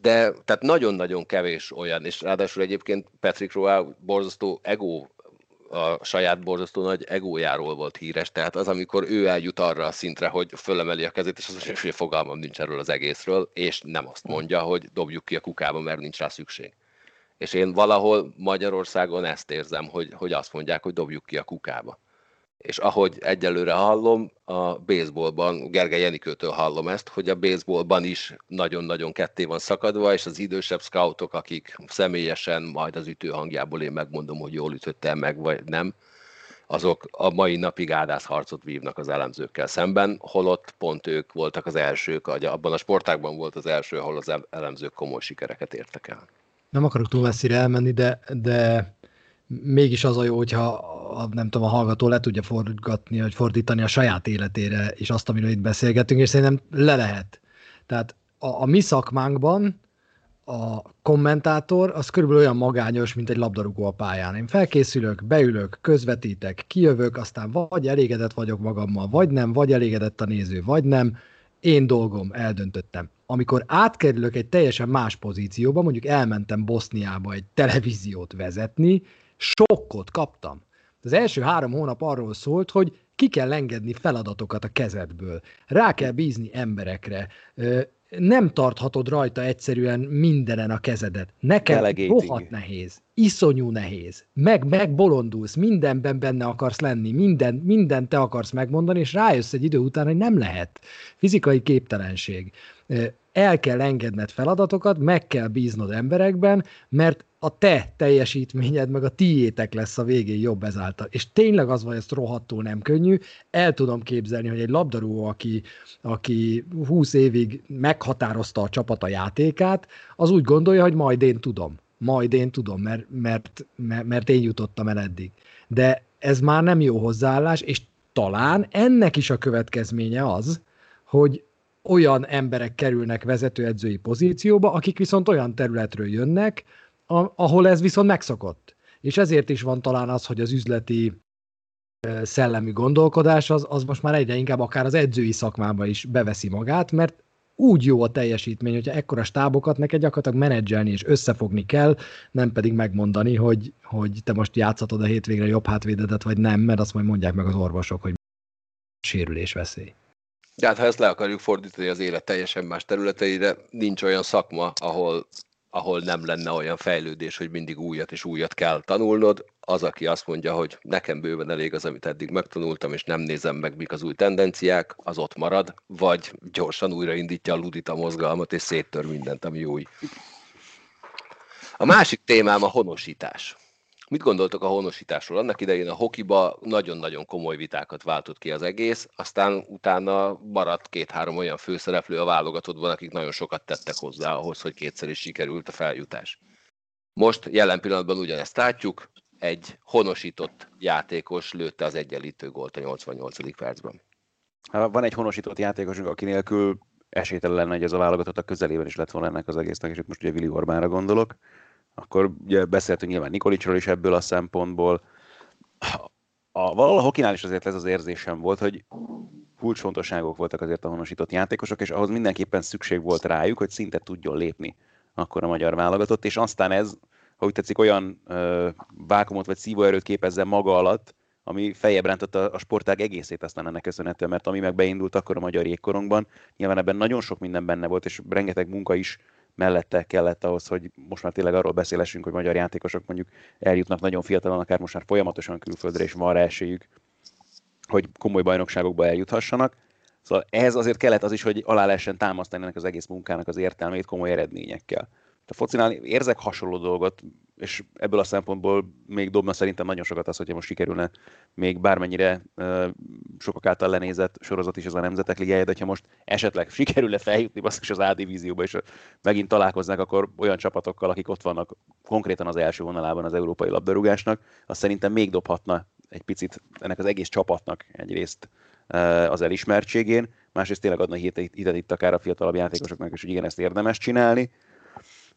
de tehát nagyon-nagyon kevés olyan, és ráadásul egyébként Patrick Roy borzasztó ego a saját borzasztó nagy egójáról volt híres, tehát az, amikor ő eljut arra a szintre, hogy fölemeli a kezét, és az, hogy fogalmam nincs erről az egészről, és nem azt mondja, hogy dobjuk ki a kukába, mert nincs rá szükség. És én valahol Magyarországon ezt érzem, hogy, hogy azt mondják, hogy dobjuk ki a kukába és ahogy egyelőre hallom, a baseballban, Gergely Jenikőtől hallom ezt, hogy a baseballban is nagyon-nagyon ketté van szakadva, és az idősebb scoutok, akik személyesen, majd az ütő hangjából én megmondom, hogy jól ütöttem meg, vagy nem, azok a mai napig harcot vívnak az elemzőkkel szemben, holott pont ők voltak az elsők, abban a sportákban volt az első, ahol az elemzők komoly sikereket értek el. Nem akarok túl messzire elmenni, de, de mégis az a jó, hogyha a, nem tudom, a hallgató le tudja forgatni, vagy fordítani a saját életére, és azt, amiről itt beszélgetünk, és szerintem le lehet. Tehát a, a mi szakmánkban a kommentátor az körülbelül olyan magányos, mint egy labdarúgó a pályán. Én felkészülök, beülök, közvetítek, kijövök, aztán vagy elégedett vagyok magammal, vagy nem, vagy elégedett a néző, vagy nem. Én dolgom, eldöntöttem. Amikor átkerülök egy teljesen más pozícióba, mondjuk elmentem Boszniába egy televíziót vezetni, sokkot kaptam. Az első három hónap arról szólt, hogy ki kell engedni feladatokat a kezedből. Rá kell bízni emberekre. Nem tarthatod rajta egyszerűen mindenen a kezedet. Nekem rohadt nehéz. Iszonyú nehéz. Meg, megbolondulsz, mindenben benne akarsz lenni, minden, minden te akarsz megmondani, és rájössz egy idő után, hogy nem lehet. Fizikai képtelenség el kell engedned feladatokat, meg kell bíznod emberekben, mert a te teljesítményed, meg a tiétek lesz a végén jobb ezáltal. És tényleg az van, hogy ezt rohadtul nem könnyű. El tudom képzelni, hogy egy labdarúgó, aki, aki 20 évig meghatározta a csapata játékát, az úgy gondolja, hogy majd én tudom. Majd én tudom, mert, mert, mert, mert én jutottam el eddig. De ez már nem jó hozzáállás, és talán ennek is a következménye az, hogy olyan emberek kerülnek vezetőedzői pozícióba, akik viszont olyan területről jönnek, ahol ez viszont megszokott. És ezért is van talán az, hogy az üzleti szellemi gondolkodás az, az most már egyre inkább akár az edzői szakmába is beveszi magát, mert úgy jó a teljesítmény, hogyha ekkora stábokat neked gyakorlatilag menedzselni és összefogni kell, nem pedig megmondani, hogy, hogy te most játszhatod a hétvégre jobb hátvédedet, vagy nem, mert azt majd mondják meg az orvosok, hogy sérülés veszély. De hát ha ezt le akarjuk fordítani az élet teljesen más területeire, nincs olyan szakma, ahol, ahol nem lenne olyan fejlődés, hogy mindig újat és újat kell tanulnod. Az, aki azt mondja, hogy nekem bőven elég az, amit eddig megtanultam, és nem nézem meg, mik az új tendenciák, az ott marad, vagy gyorsan újraindítja a ludita mozgalmat, és széttör mindent, ami új. A másik témám a honosítás. Mit gondoltok a honosításról? Annak idején a hokiba nagyon-nagyon komoly vitákat váltott ki az egész, aztán utána maradt két-három olyan főszereplő a válogatottban, akik nagyon sokat tettek hozzá ahhoz, hogy kétszer is sikerült a feljutás. Most jelen pillanatban ugyanezt látjuk, egy honosított játékos lőtte az egyenlítő gólt a 88. percben. Van egy honosított játékosunk, aki nélkül esélytelen lenne, hogy ez a válogatott a közelében is lett volna ennek az egésznek, és itt most ugye Vili Orbánra gondolok akkor ugye beszéltünk nyilván Nikolicsról is ebből a szempontból. A, valahol a Hokinál is azért ez az érzésem volt, hogy kulcsfontosságok voltak azért a honosított játékosok, és ahhoz mindenképpen szükség volt rájuk, hogy szinte tudjon lépni akkor a magyar válogatott, és aztán ez, ha úgy tetszik, olyan ö, vákumot vagy szívóerőt képezzen maga alatt, ami feljebb rántotta a sportág egészét aztán ennek köszönhetően, mert ami meg beindult akkor a magyar jégkorongban, nyilván ebben nagyon sok minden benne volt, és rengeteg munka is mellette kellett ahhoz, hogy most már tényleg arról beszélessünk, hogy magyar játékosok mondjuk eljutnak nagyon fiatalon, akár most már folyamatosan külföldre, és van rá esélyük, hogy komoly bajnokságokba eljuthassanak. Szóval ehhez azért kellett az is, hogy alá lehessen támasztani ennek az egész munkának az értelmét komoly eredményekkel. A focinál érzek hasonló dolgot, és ebből a szempontból még dobna szerintem nagyon sokat az, hogyha most sikerülne még bármennyire uh, sokak által lenézett sorozat is az a Nemzetek Ligája, de ha most esetleg [LAUGHS] sikerülne feljutni basszus az A divízióba, és megint találkoznak akkor olyan csapatokkal, akik ott vannak konkrétan az első vonalában az európai labdarúgásnak, azt szerintem még dobhatna egy picit ennek az egész csapatnak egyrészt uh, az elismertségén, másrészt tényleg adna hitet itt akár a fiatalabb játékosoknak, és hogy igen, ezt érdemes csinálni.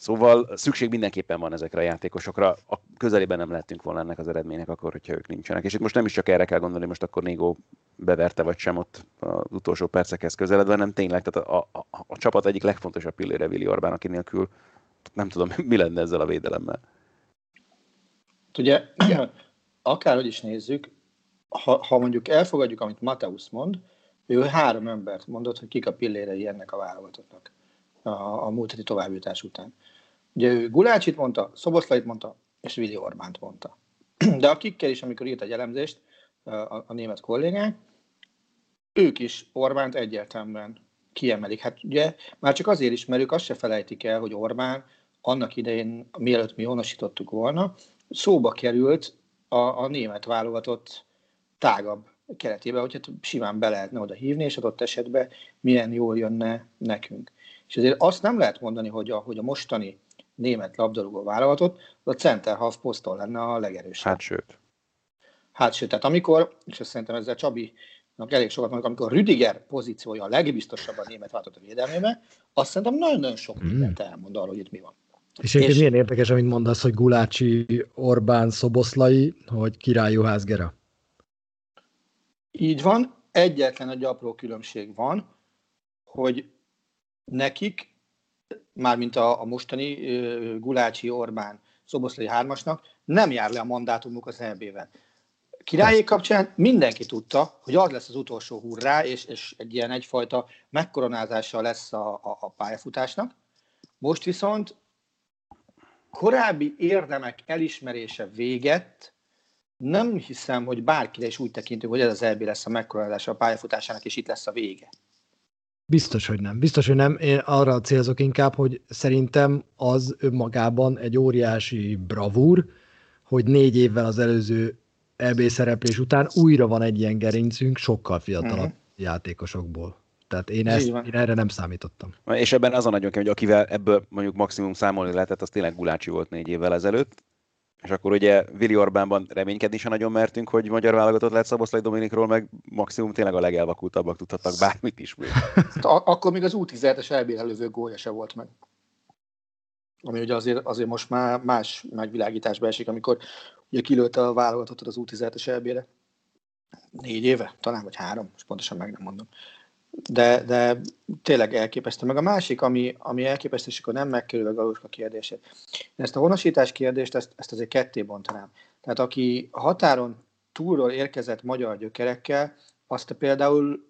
Szóval szükség mindenképpen van ezekre a játékosokra. A közelében nem lehetünk volna ennek az eredménynek akkor, hogyha ők nincsenek. És itt most nem is csak erre kell gondolni, most akkor Négó beverte vagy sem ott az utolsó percekhez közeledve, hanem tényleg tehát a, a, a, a csapat egyik legfontosabb pillére Vili Orbán, aki nélkül nem tudom, [LAUGHS] mi lenne ezzel a védelemmel. Ugye, akárhogy is nézzük, ha, ha mondjuk elfogadjuk, amit Mateusz mond, ő három embert mondott, hogy kik a pillérei ennek a válogatottnak a, a múlt heti továbbjutás után. Ugye ő Gulácsit mondta, Szoboszlait mondta, és Vili Orbánt mondta. De a kikkel is, amikor írt egy elemzést a, a német kollégák, ők is Orbánt egyértelműen kiemelik. Hát ugye már csak azért is, mert ők azt se felejtik el, hogy Orbán annak idején, mielőtt mi honosítottuk volna, szóba került a, a német válogatott tágabb keretébe, hogy hát simán be lehetne oda hívni, és adott esetben milyen jól jönne nekünk. És azért azt nem lehet mondani, hogy a, hogy a mostani német labdarúgó vállalatot, a center half poszton lenne a legerősebb. Hát sőt. Hát sőt, tehát amikor, és azt szerintem ezzel Csabi elég sokat mondok, amikor Rüdiger pozíciója a legbiztosabb a német váltott a védelmébe, azt szerintem nagyon-nagyon sok mm. mindent elmond arról, hogy itt mi van. És egyébként milyen érdekes, amit mondasz, hogy Gulácsi, Orbán, Szoboszlai, hogy Király Juhász Gera. Így van, egyetlen egy apró különbség van, hogy nekik, mármint a, a mostani Gulácsi Orbán Szoboszlai hármasnak nem jár le a mandátumuk az EB-vel. Királyé kapcsán mindenki tudta, hogy az lesz az utolsó hurrá, és, és egy ilyen egyfajta megkoronázása lesz a, a, a pályafutásnak. Most viszont korábbi érdemek elismerése véget, nem hiszem, hogy bárkire is úgy tekintünk, hogy ez az EB lesz a megkoronázása a pályafutásának, és itt lesz a vége. Biztos, hogy nem. Biztos, hogy nem. Én arra célzok inkább, hogy szerintem az önmagában egy óriási bravúr, hogy négy évvel az előző EB szereplés után újra van egy ilyen gerincünk sokkal fiatalabb uh-huh. játékosokból. Tehát én, ezt, én erre nem számítottam. És ebben az a nagyon hogy akivel ebből mondjuk maximum számolni lehetett, az tényleg Gulácsi volt négy évvel ezelőtt, és akkor ugye Vili Orbánban reménykedni sem nagyon mertünk, hogy magyar válogatott lehet Szaboszlai Dominikról, meg maximum tényleg a legelvakultabbak tudhattak bármit is. [LAUGHS] akkor még az U17-es elbírelővő gólya se volt meg. Ami ugye azért, azért most már más megvilágításba esik, amikor ugye kilőtte a válogatottat az U17-es elbére. Négy éve, talán, vagy három, most pontosan meg nem mondom de, de tényleg elképesztő. Meg a másik, ami, ami elképesztő, és akkor nem megkerülve Galuska kérdését. Én ezt a honosítás kérdést, ezt, ezt azért ketté bontanám. Tehát aki határon túlról érkezett magyar gyökerekkel, azt például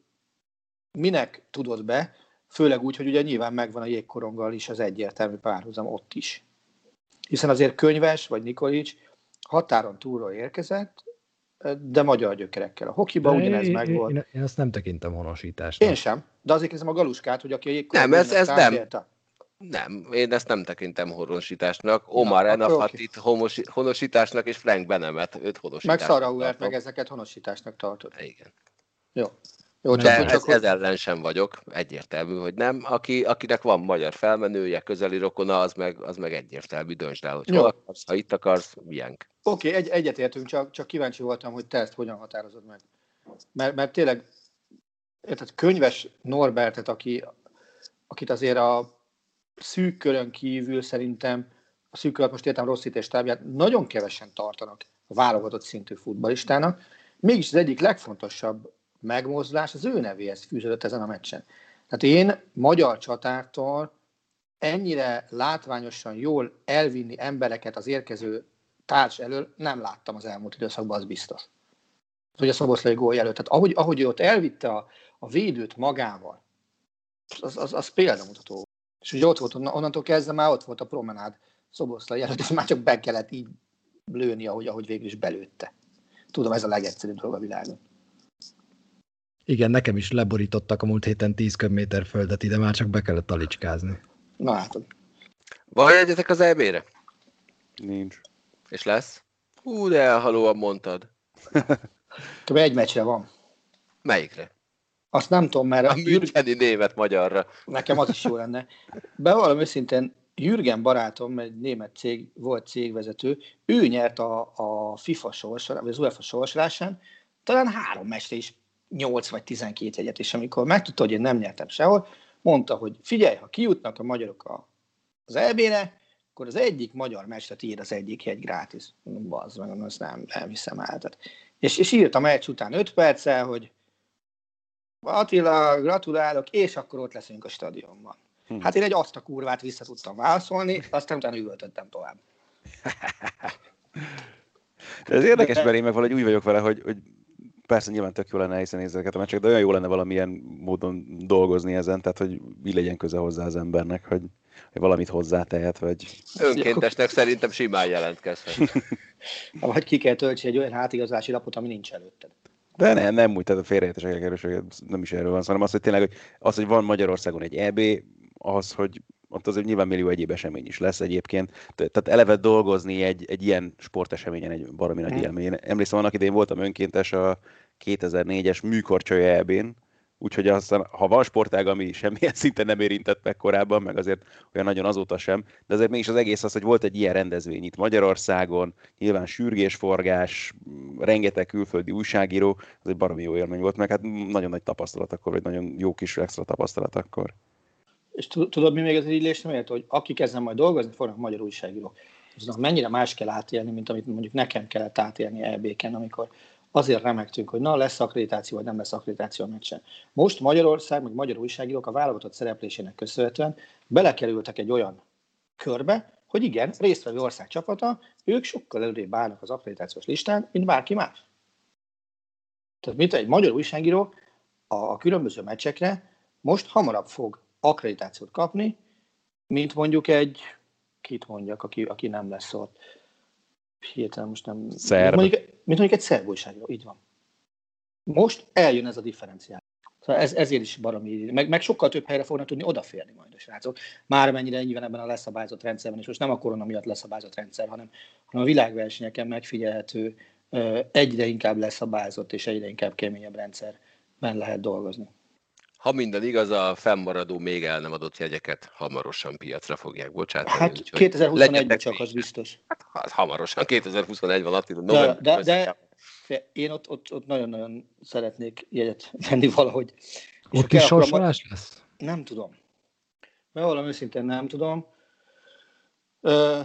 minek tudod be, főleg úgy, hogy ugye nyilván megvan a jégkoronggal is az egyértelmű párhuzam ott is. Hiszen azért könyves, vagy Nikolics határon túlról érkezett, de magyar gyökerekkel. A hokiban ugyanez meg volt. Én, én, ezt nem tekintem honosításnak. Én sem, de azért kezdem a galuskát, hogy aki a Nem, ez, ez nem. Érte. Nem, én ezt nem tekintem honosításnak. Omar Na, Enafatit okay. honosításnak, és Frank Benemet őt honosításnak. Meg Sarauert, meg ezeket honosításnak tartod. Igen. Jó. Jó, csak, De csak ez, ez ellen sem vagyok, egyértelmű, hogy nem. Aki, akinek van magyar felmenője, közeli rokona, az meg, az meg egyértelmű, döntsd el, hogy Jó. hol akarsz, ha itt akarsz, milyen. Oké, okay, egy, egyetértünk, csak, csak kíváncsi voltam, hogy te ezt hogyan határozod meg. Mert, mert tényleg, érted, könyves Norbertet, aki, akit azért a szűk körön kívül szerintem, a szűk körön most értem rossz tábját, nagyon kevesen tartanak a válogatott szintű futballistának, mégis az egyik legfontosabb megmozdulás az ő nevéhez fűződött ezen a meccsen. Tehát én magyar csatártól ennyire látványosan jól elvinni embereket az érkező társ elől nem láttam az elmúlt időszakban, az biztos. Hogy a Szoboszlai gól előtt. Tehát ahogy, ahogy ő ott elvitte a, a védőt magával, az, az, az példamutató. És ugye ott volt, onnantól kezdve már ott volt a promenád szoboszlai előtt, és már csak be kellett így lőni, ahogy, ahogy végül is belőtte. Tudom, ez a legegyszerűbb dolog a világon. Igen, nekem is leborítottak a múlt héten 10 köbméter földet, ide már csak be kellett talicskázni. Na látod. Van egyetek az EB-re? Nincs. És lesz? Hú, de elhalóan mondtad. [LAUGHS] Kb. egy meccsre van. Melyikre? Azt nem tudom, mert A Müncheni német-magyarra. nekem az is jó lenne. Bevallom őszintén, Jürgen barátom, egy német cég, volt cégvezető, ő nyert a, a FIFA sorsolásán, vagy az UEFA sorsolásán, talán három meccsre is 8 vagy 12 egyet, és amikor megtudta, hogy én nem nyertem sehol, mondta, hogy figyelj, ha kijutnak a magyarok az EB-re, akkor az egyik magyar meccsre ír az egyik egy grátis. Bazd meg, azt nem, nem hiszem el. Tehát. És, és írt a meccs után 5 perccel, hogy Attila, gratulálok, és akkor ott leszünk a stadionban. Hm. Hát én egy azt a kurvát vissza tudtam válaszolni, aztán utána üvöltöttem tovább. De ez érdekes, mert én meg valahogy úgy vagyok vele, hogy, hogy persze nyilván tök jó lenne hiszen ezeket a meccseket, de olyan jó lenne valamilyen módon dolgozni ezen, tehát hogy így legyen köze hozzá az embernek, hogy, hogy valamit hozzátehet, vagy... Önkéntesnek szerintem simán jelentkezhet. [LAUGHS] Vagy ki kell töltsi egy olyan hátigazási lapot, ami nincs előtted. De nem, nem úgy, tehát a félreértések erősek, nem is erről van, hanem az, hogy tényleg, hogy az, hogy van Magyarországon egy EB, az, hogy ott azért nyilván millió egyéb esemény is lesz egyébként. Te- Tehát eleve dolgozni egy, egy ilyen sporteseményen egy baromi nagy Mm. élmény. Én emlékszem, annak idején voltam önkéntes a 2004-es műkorcsolya EB-n, úgyhogy aztán, ha van sportág, ami semmilyen [LAUGHS] szinten nem érintett meg korábban, meg azért olyan nagyon azóta sem, de azért mégis az egész az, hogy volt egy ilyen rendezvény itt Magyarországon, nyilván sürgésforgás, m, rengeteg külföldi újságíró, az egy baromi jó élmény volt, meg hát nagyon nagy tapasztalat akkor, vagy nagyon jó kis extra tapasztalat akkor. És tu- tudod, mi még az illés nem érte, hogy akik ezen majd dolgozni fognak, magyar újságírók, aznak mennyire más kell átélni, mint amit mondjuk nekem kellett átélni EB-ken, amikor azért remektünk, hogy na, lesz akkreditáció, vagy nem lesz akkreditáció a meccsen. Most Magyarország, meg magyar újságírók a válogatott szereplésének köszönhetően belekerültek egy olyan körbe, hogy igen, résztvevő ország csapata, ők sokkal előrébb állnak az akkreditációs listán, mint bárki más. Tehát mint egy magyar újságíró a, a különböző meccsekre most hamarabb fog akkreditációt kapni, mint mondjuk egy, kit mondjak, aki, aki nem lesz ott. Hirtelen most nem... Szerb. Mondjuk, mint mondjuk egy szerb újságíró, így van. Most eljön ez a differenciál. Szóval ez, ezért is baromi, meg, meg sokkal több helyre fognak tudni odaférni majd a srácok. Már mennyire nyilván ebben a leszabályzott rendszerben, és most nem a korona miatt leszabályzott rendszer, hanem, hanem a világversenyeken megfigyelhető, egyre inkább leszabályzott és egyre inkább keményebb rendszerben lehet dolgozni. Ha minden igaz, a fennmaradó még el nem adott jegyeket hamarosan piacra fogják bocsátani. Hát úgyhogy 2021-ben legyetek csak az biztos. Hát hamarosan, 2021 van, Attila, De, de, de én ott, ott, ott nagyon-nagyon szeretnék jegyet [LAUGHS] venni valahogy. És Ott is sorsolás lesz? Nem tudom. Bevallom őszintén nem tudom. Ö,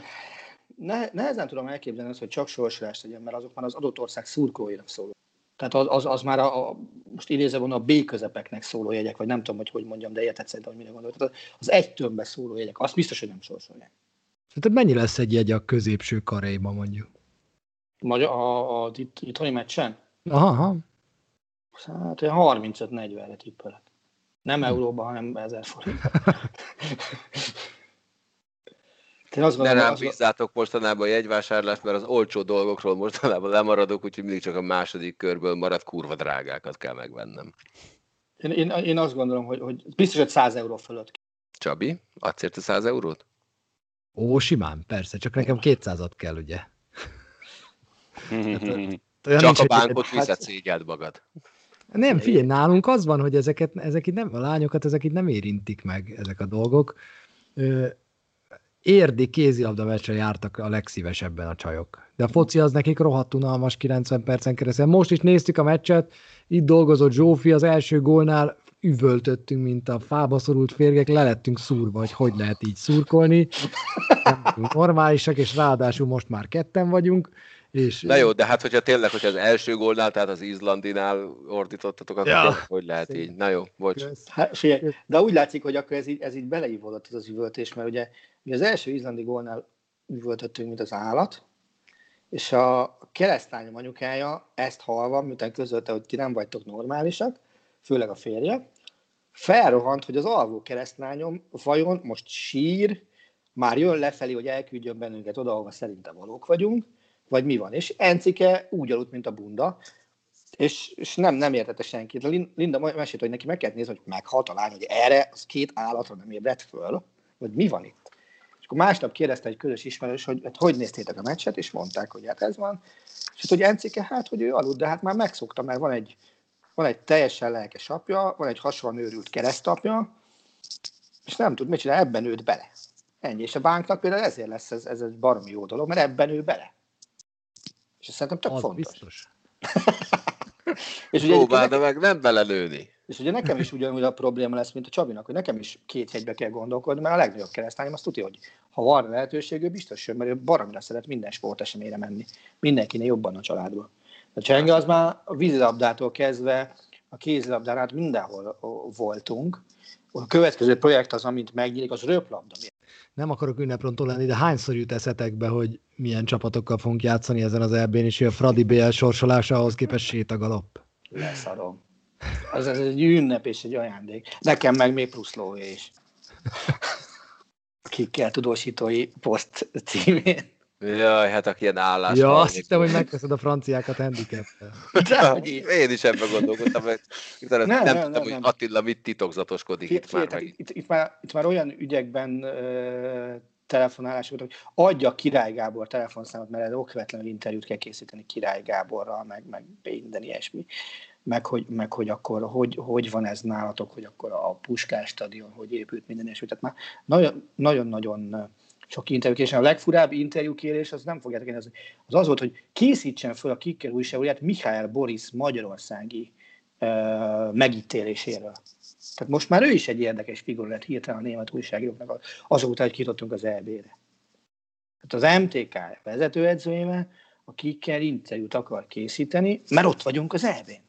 ne, nehezen tudom elképzelni azt, hogy csak sorsolást tegyen, mert azok már az adott ország szurkolóinak szóló. Tehát az, az, az már a, a most idézve volna a B közepeknek szóló jegyek, vagy nem tudom, hogy hogy mondjam, de érted szerintem, hogy mire gondolok. Tehát az egy tömbbe szóló jegyek, azt biztos, hogy nem sorsolják. Tehát mennyi lesz egy jegy a középső karéba mondjuk? Magyar, a, a, itt, itthoni meccsen? Aha, aha. Hát olyan 35-40-re tippelek. Nem euróba, hanem 1000 forint. [LAUGHS] Én azt Ne gondolom, rám az, bízzátok mostanában a jegyvásárlást, mert az olcsó dolgokról mostanában lemaradok, úgyhogy mindig csak a második körből maradt kurva drágákat kell megvennem. én, én, én azt gondolom, hogy, hogy biztos, hogy 100 euró fölött. Csabi, adsz érte 100 eurót? Ó, simán, persze, csak nekem 200-at kell, ugye. [LAUGHS] Olyan Csak a bánkot hát- viszed szégyeld magad. Nem, figyelj, nálunk az van, hogy ezeket, ezek itt nem, a lányokat ezek itt nem érintik meg, ezek a dolgok. Ö, érdi kézilabda meccsre jártak a legszívesebben a csajok. De a foci az nekik rohadt unalmas 90 percen keresztül. Most is néztük a meccset, itt dolgozott Zsófi, az első gólnál üvöltöttünk, mint a fába szorult férgek, lelettünk szúrva, hogy hogy lehet így szurkolni. Normálisak, és ráadásul most már ketten vagyunk. És Na jó, de hát hogyha tényleg, hogyha az első gólnál, tehát az Izlandinál ordítottatok, akkor Ja. tényleg hogy lehet így? Na jó, bocs. Hát, figyelj, de úgy látszik, hogy akkor ez így, ez így beleívódott ez az üvöltés, mert ugye mi az első izlandi gólnál üvöltöttünk, mint az állat, és a keresztányom anyukája ezt halva, miután közölte, hogy ti nem vagytok normálisak, főleg a férje, felrohant, hogy az alvó keresztlányom vajon most sír, már jön lefelé, hogy elküldjön bennünket oda, ahova szerintem valók vagyunk, vagy mi van. És Encike úgy aludt, mint a bunda, és, és nem, nem értette senkit. Linda mesélt, hogy neki meg kellett nézni, hogy meghalt a lány, hogy erre az két állatra nem ébredt föl, vagy mi van itt. És akkor másnap kérdezte egy közös ismerős, hogy hát, hogy néztétek a meccset, és mondták, hogy hát ez van. És hát, hogy Encike, hát, hogy ő aludt, de hát már megszokta, mert van egy, van egy teljesen lelkes apja, van egy hasonlóan őrült keresztapja, és nem tud mit csinál, ebben őt bele. Ennyi. És a bánknak például ezért lesz ez, ez egy baromi jó dolog, mert ebben ő bele. És szerintem tök Az fontos. biztos. [LAUGHS] és ugye Próbáld egyébként meg nem belelőni. És ugye nekem is ugyanúgy a probléma lesz, mint a Csabinak, hogy nekem is két hegybe kell gondolkodni, mert a legnagyobb keresztányom azt tudja, hogy ha van lehetőség, ő biztos jön, mert ő baromira szeret minden sporteseményre menni. Mindenkinél jobban a családból. A csenge az már a vízilabdától kezdve a kézilabdán át mindenhol voltunk. A következő projekt az, amit megnyílik, az röplabda. Nem akarok ünneprontó lenni, de hányszor jut eszetekbe, hogy milyen csapatokkal fogunk játszani ezen az eb és a Fradi BL sorsolása ahhoz képest sétagalopp. Leszarom. Az, az egy ünnep és egy ajándék. Nekem meg még plusz lóvé is. Kikkel tudósítói poszt címén. Jaj, hát aki ilyen állás. Ja, azt hittem, hogy megveszed a franciákat handicappel. Én- is ebben gondolkodtam, mert nem, Nem, nem, nem, tudtam, nem, hogy nem. Attila mit titokzatoskodik itt már meg. itt, itt, már, itt már olyan ügyekben ö, telefonálás volt, hogy adja Király Gábor telefonszámot, mert ez okvetlenül interjút kell készíteni Király Gáborral, meg, meg minden ilyesmi. Meg hogy, meg hogy akkor hogy, hogy van ez nálatok, hogy akkor a Puskás stadion, hogy épült minden ilyesmi. Tehát már nagyon- nagyon-nagyon sok interjú és a legfurább interjúkérés, az nem fogjátok én, az, az az volt, hogy készítsen fel a Kicker újságúját Mihály Boris magyarországi ö, megítéléséről. Tehát most már ő is egy érdekes figura lett hirtelen a német újságíróknak azóta, hogy kitottunk az EB-re. Tehát az MTK vezetőedzőjével a Kicker interjút akar készíteni, mert ott vagyunk az EB-n.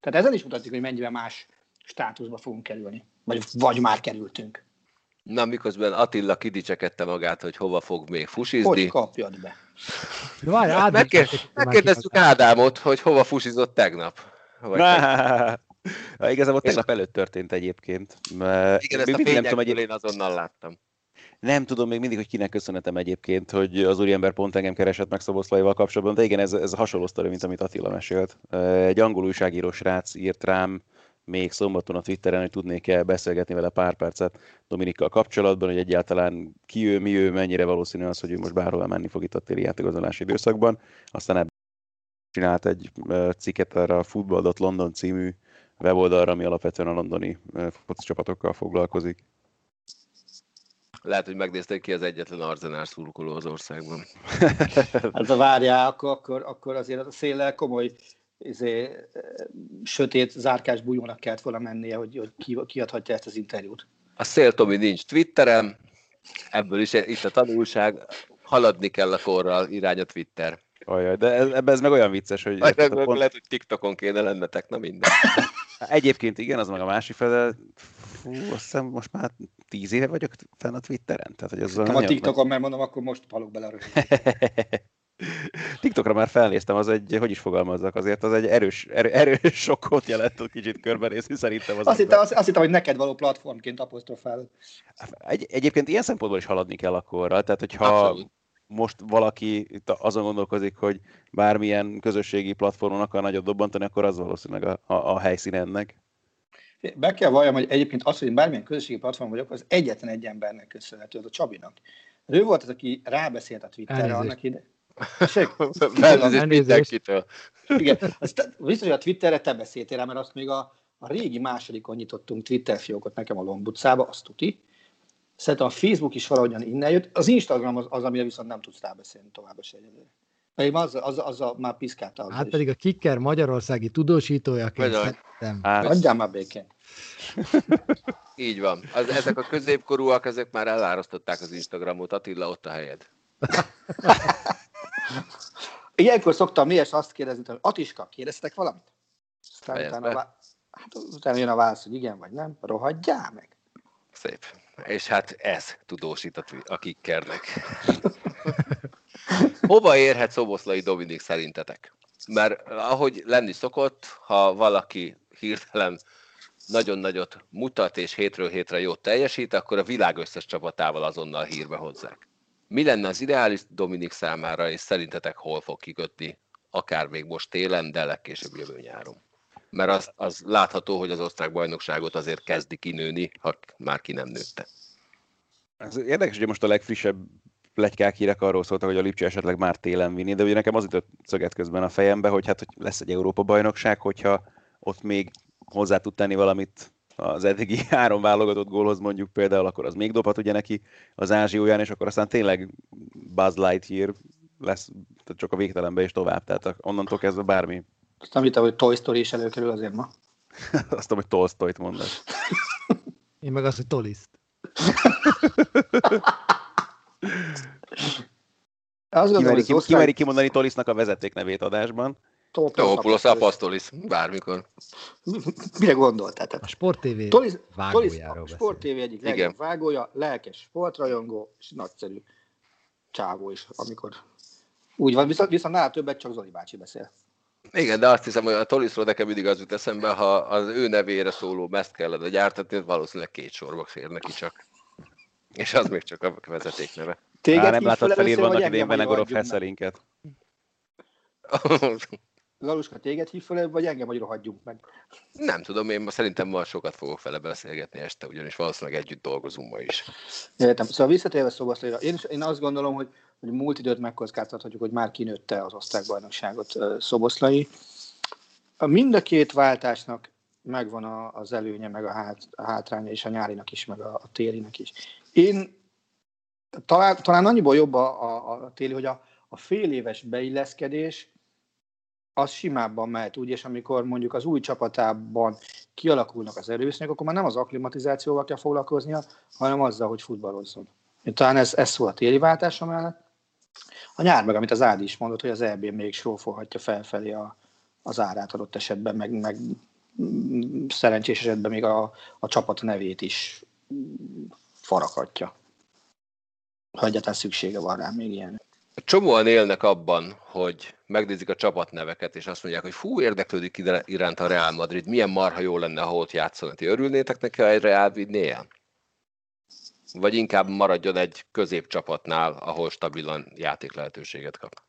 Tehát ezen is mutatjuk, hogy mennyivel más státuszba fogunk kerülni. Vagy, vagy már kerültünk. Na, miközben Attila kidicsekedte magát, hogy hova fog még fusizni. Hogy kapjad be? De várj, át, Megkér, megkérdeztük Ádámot, hogy hova fusizott tegnap. Vagy Na, Na, igazából tegnap előtt történt egyébként. Mert igen, ezt a nem tudom, egyéb... én azonnal láttam. nem tudom még mindig, hogy kinek köszönhetem egyébként, hogy az úriember pont engem keresett meg Szoboszlaival kapcsolatban, de igen, ez, ez hasonló sztori, mint amit Attila mesélt. Egy angol újságíró srác írt rám még szombaton a Twitteren, hogy tudnék-e beszélgetni vele pár percet Dominikkal kapcsolatban, hogy egyáltalán ki ő, mi ő, mennyire valószínű az, hogy ő most bárhol menni fog itt a téli játékozolási időszakban. Aztán ebből csinált egy cikket erre a Football London című weboldalra, ami alapvetően a londoni foci csapatokkal foglalkozik. Lehet, hogy megnézték ki az egyetlen arzenál szurkoló az országban. [LAUGHS] Hát a várjál, akkor, akkor, akkor azért a széllel komoly izé, sötét zárkás bújónak kellett volna mennie, hogy, hogy ki, kiadhatja ezt az interjút. A Szél Tomi nincs Twitteren, ebből is itt a tanulság, haladni kell a korral, irány a Twitter. Ajaj, de ez, ebben ez meg olyan vicces, hogy meg pont, lehet, hogy TikTokon kéne lennetek, na minden. egyébként igen, az meg a másik fele, fú, azt hiszem most már tíz éve vagyok fenn a Twitteren, tehát hogy az Nem a TikTokon, mert mondom, akkor most halok bele a. [LAUGHS] TikTokra már felnéztem, az egy, hogy is fogalmazzak, azért az egy erős, erő, erős [LAUGHS] sokkot jelent, kicsit körbenézni szerintem. Az Azt hittem, azt, azt hittem, hogy neked való platformként apostrofálod. Egy, egyébként ilyen szempontból is haladni kell akkorra, tehát hogyha Abszolút. most valaki itt azon gondolkozik, hogy bármilyen közösségi platformon akar nagyot dobbantani, akkor az valószínűleg a, a, a helyszín ennek. Be kell valljam, hogy egyébként az, hogy én bármilyen közösségi platform vagyok, az egyetlen egy embernek köszönhető, az a Csabinak. Ő volt az, aki rábeszélt a Twitterre Elnézést. annak ide. [LAUGHS] Elnézést. mindenkitől. Igen, azt, biztos, hogy a Twitterre te beszéltél rá, mert azt még a, a régi másodikon nyitottunk Twitter fiókot nekem a Lombutcába, azt tuti. Szerintem a Facebook is valahogyan innen jött. Az Instagram az, az amire viszont nem tudsz rábeszélni tovább se egyelőre. Pedig az, az, az, az, már piszkálta. Hát is. pedig a Kicker magyarországi tudósítójaként Vagy a- szerintem. Hát, Adjál már békén. [LAUGHS] Így van. Az, ezek a középkorúak, ezek már elárasztották az Instagramot. Attila, ott a helyed. [LAUGHS] Ilyenkor szoktam miért azt kérdezni, hogy Atiska, kérdeztek valamit? Aztán utána, vá- hát, utána jön a válasz, hogy igen vagy nem. Rohadjál meg. Szép. És hát ez tudósít a, a kikkernek. [LAUGHS] Hova érhet Szoboszlai Dominik szerintetek? Mert ahogy lenni szokott, ha valaki hirtelen nagyon nagyot mutat és hétről hétre jót teljesít, akkor a világ összes csapatával azonnal hírbe hozzák. Mi lenne az ideális Dominik számára, és szerintetek hol fog kikötni, akár még most télen, de legkésőbb jövő nyáron? Mert az, az látható, hogy az osztrák bajnokságot azért kezdi kinőni, ha már ki nem nőtte. Ez érdekes, hogy most a legfrissebb plegykák hírek arról szóltak, hogy a Lipcse esetleg már télen vinni, de ugye nekem az jutott szöget közben a fejembe, hogy hát hogy lesz egy Európa bajnokság, hogyha ott még hozzá tud tenni valamit az eddigi [LAUGHS] három válogatott gólhoz mondjuk például, akkor az még dobhat ugye neki az ázsióján, és akkor aztán tényleg Buzz Lightyear lesz tehát csak a végtelenbe és tovább, tehát onnantól kezdve bármi. Azt nem hittem, hogy Toy Story is előkerül azért ma. [LAUGHS] Azt tudom, hogy Tolstoyt mondasz. [LAUGHS] Én meg azt, hogy Toliszt. Azt gondolom, Kimeri, kimeri kimondani Tolisnak a vezetéknevét adásban. Teopulos Apostolis, bármikor. Mire gondoltál? Tehát A Sport TV Tolis, Tolis vágójáról a Sport. TV egyik Igen. legjobb vágója, lelkes sportrajongó, és nagyszerű csávó is, amikor úgy van, viszont, viszont nála többet csak Zoli bácsi beszél. Igen, de azt hiszem, hogy a Tolisról nekem mindig az jut eszembe, ha az ő nevére szóló meszt kellene gyártatni, valószínűleg két sorba fér neki csak. És az még csak a vezeték neve. Téged Á, nem fel felírva annak engem Venegorov? Hesselinket. [LAUGHS] Galuska, téged hív fel, vagy engem, hogy rohadjunk meg? Nem tudom, én szerintem ma sokat fogok vele beszélgetni este, ugyanis valószínűleg együtt dolgozunk ma is. Értem. Szóval visszatérve Szoboszlaira, én, én azt gondolom, hogy, hogy múlt időt megkockáztathatjuk, hogy már kinőtte az osztrák bajnokságot ö, Szoboszlai. A mind a két váltásnak megvan a, az előnye, meg a, hát, a hátránya, és a nyárinak is, meg a, a télinek is. Én talán, talán annyiból jobb a, a, a téli, hogy a, a fél éves beilleszkedés az simábban mehet úgy, és amikor mondjuk az új csapatában kialakulnak az erősznyek, akkor már nem az akklimatizációval kell foglalkoznia, hanem azzal, hogy futballozzon. Talán ez, ez szól a téli váltása mellett. A nyár meg, amit az Ádi is mondott, hogy az EB még sorfolhatja felfelé a, az árát adott esetben, meg, meg szerencsés esetben még a, a csapat nevét is farakatja. Ha egyáltalán szüksége van rá még ilyen. Csomóan élnek abban, hogy megnézik a csapatneveket, és azt mondják, hogy fú, érdeklődik ide- iránt a Real Madrid, milyen marha jó lenne, ha ott játszana. Ti örülnétek neki, ha egy Real vinné ilyen? Vagy inkább maradjon egy középcsapatnál, ahol stabilan játék lehetőséget kap.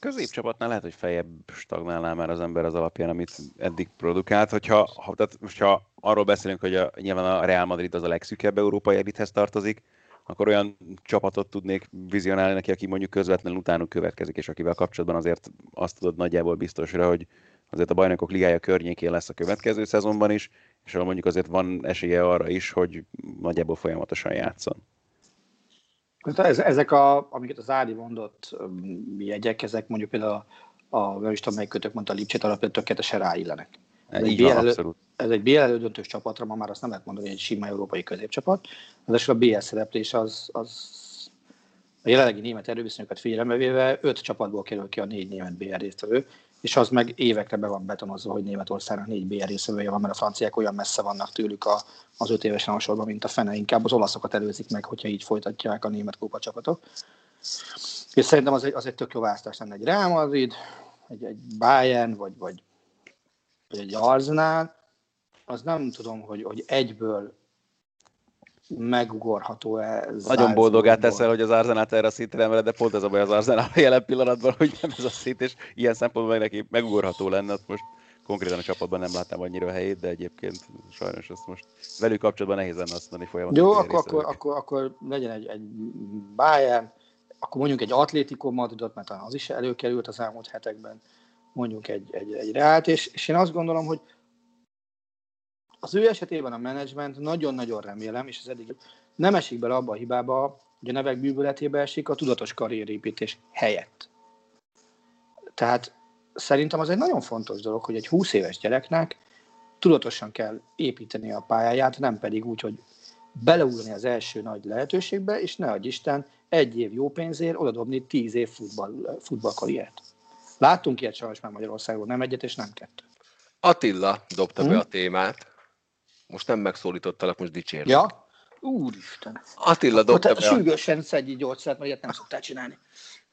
Középcsapatnál lehet, hogy feljebb stagnálná már az ember az alapján, amit eddig produkált. Hogyha, ha, tehát most ha arról beszélünk, hogy a, nyilván a Real Madrid az a legszűkebb európai elithez tartozik, akkor olyan csapatot tudnék vizionálni neki, aki mondjuk közvetlenül utánuk következik, és akivel kapcsolatban azért azt tudod nagyjából biztosra, hogy azért a bajnokok ligája környékén lesz a következő szezonban is, és ahol mondjuk azért van esélye arra is, hogy nagyjából folyamatosan játszon. Ez, ezek, a, amiket az Ádi mondott öm, jegyek, ezek mondjuk például a, a nem is tudom, melyik kötök mondta a Lipcset alapján tökéletesen ráillenek. Ez egy van, BL. Ez egy BL elődöntős csapatra, ma már azt nem lehet mondani, hogy egy sima európai középcsapat. Az a BL szereplés az, az a jelenlegi német erőviszonyokat figyelembe véve öt csapatból kerül ki a négy német BL résztvevő, és az meg évekre be van betonozva, hogy Németországnak négy BL résztvevője van, mert a franciák olyan messze vannak tőlük a, az öt évesen a sorban, mint a fene. Inkább az olaszokat előzik meg, hogyha így folytatják a német kupa csapatok. És szerintem az egy, az egy tök jó választás lenne egy Real Madrid, egy, egy Bayern, vagy, vagy, vagy egy Arsenal, az nem tudom, hogy, hogy egyből megugorható-e. Nagyon boldogát Salzburgból. teszel, hogy az Arzenát erre a szintre emeled, de pont ez a baj az Arzenál a jelen pillanatban, hogy nem ez a szint, és ilyen szempontból meg neki megugorható lenne. Ott most konkrétan a csapatban nem látnám annyira a helyét, de egyébként sajnos ezt most velük kapcsolatban nehéz lenne azt mondani folyamatosan. Jó, akkor, akkor, akkor, akkor legyen egy, egy Bayern, akkor mondjuk egy Atlético Madridot, mert az is előkerült az elmúlt hetekben, mondjuk egy, egy, egy Reált, és, és én azt gondolom, hogy az ő esetében a menedzsment nagyon-nagyon remélem, és ez eddig nem esik bele abba a hibába, hogy a nevek bűvöletébe esik a tudatos karrierépítés helyett. Tehát szerintem az egy nagyon fontos dolog, hogy egy 20 éves gyereknek tudatosan kell építeni a pályáját, nem pedig úgy, hogy beleúrni az első nagy lehetőségbe, és ne adj Isten, egy év jó pénzért odadobni tíz év futball, futballkarriert. Láttunk ilyet sajnos már Magyarországon, nem egyet és nem kettő. Attila dobta Hm? be a témát. Most nem megszólítottalak, most dicsérlek. Ja? Úristen. Attila Akkor dobta te be sürgősen szedj gyógyszert, mert ilyet nem szoktál csinálni.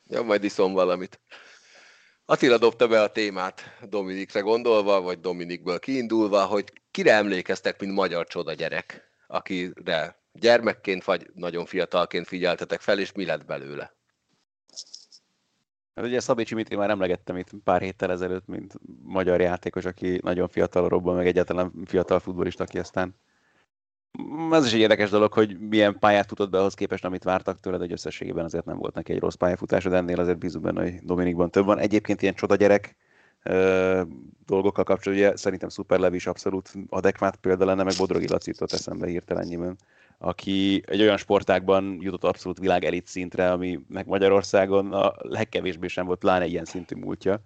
Ja, majd iszom valamit. Attila dobta be a témát Dominikre gondolva, vagy Dominikből kiindulva, hogy kire emlékeztek, mint magyar csoda gyerek, akire gyermekként vagy nagyon fiatalként figyeltetek fel, és mi lett belőle? Hát ugye Szabi Csimitri már emlegettem itt pár héttel ezelőtt, mint magyar játékos, aki nagyon fiatal robban, meg egyáltalán fiatal futbolista, aki aztán ez is egy érdekes dolog, hogy milyen pályát futott be ahhoz képest, amit vártak tőled, hogy összességében azért nem volt neki egy rossz pályafutása, de ennél azért bízunk benne, hogy Dominikban több van. Egyébként ilyen csoda gyerek dolgokkal kapcsolatban, ugye szerintem Superlev is abszolút adekvát példa lenne, meg Bodrogi Laci jutott eszembe hirtelennyiből, aki egy olyan sportákban jutott abszolút világ elit szintre, ami meg Magyarországon a legkevésbé sem volt pláne ilyen szintű múltja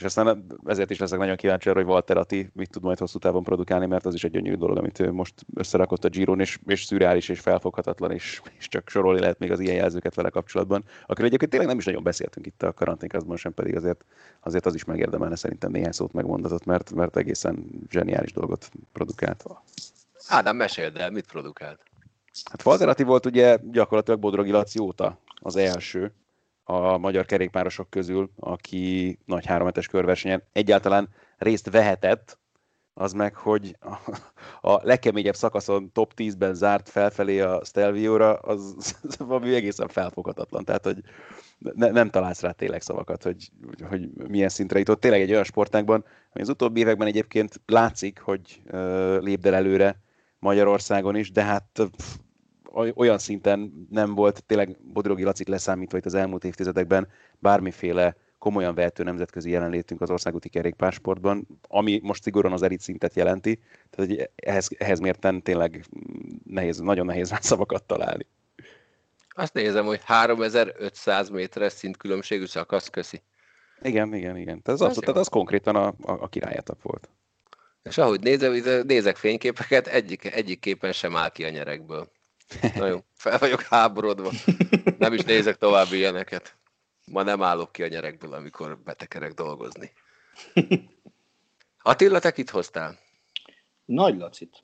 és aztán ezért is leszek nagyon kíváncsi arra, hogy Walter Atti mit tud majd hosszú távon produkálni, mert az is egy gyönyörű dolog, amit ő most összerakott a Giron, és, és szürreális és felfoghatatlan, és, és csak sorolni lehet még az ilyen jelzőket vele kapcsolatban. Akkor egyébként tényleg nem is nagyon beszéltünk itt a karanténkazban sem, pedig azért, azért az is megérdemelne szerintem néhány szót megmondatot, mert, mert egészen zseniális dolgot produkált. Ádám, meséld el, mit produkált? Hát Walter Atti volt ugye gyakorlatilag Bodrogi Laci óta az első, a magyar kerékpárosok közül, aki nagy hárometes körversenyen egyáltalán részt vehetett, az meg, hogy a, legkeményebb szakaszon top 10-ben zárt felfelé a Stelvio-ra, az, az valami egészen felfoghatatlan. Tehát, hogy ne, nem találsz rá tényleg szavakat, hogy, hogy milyen szintre jutott. Tényleg egy olyan sportágban, ami az utóbbi években egyébként látszik, hogy uh, lépdel előre Magyarországon is, de hát pff, olyan szinten nem volt tényleg Bodrogi Lacit leszámítva itt az elmúlt évtizedekben bármiféle komolyan vehető nemzetközi jelenlétünk az országúti kerékpársportban, ami most szigorúan az elit szintet jelenti, tehát hogy ehhez, ehhez mérten tényleg nehéz, nagyon nehéz már szavakat találni. Azt nézem, hogy 3500 méteres szintkülönbségű szakasz, köszi. Igen, igen, igen. Tehát az, az, tehát az konkrétan a, a, a királyetap volt. És ahogy nézem, nézek fényképeket, egyik, egyik képen sem áll ki a nyerekből. Na jó, fel vagyok háborodva. Nem is nézek további ilyeneket. Ma nem állok ki a nyerekből, amikor betekerek dolgozni. Attila, te kit hoztál? Nagy Lacit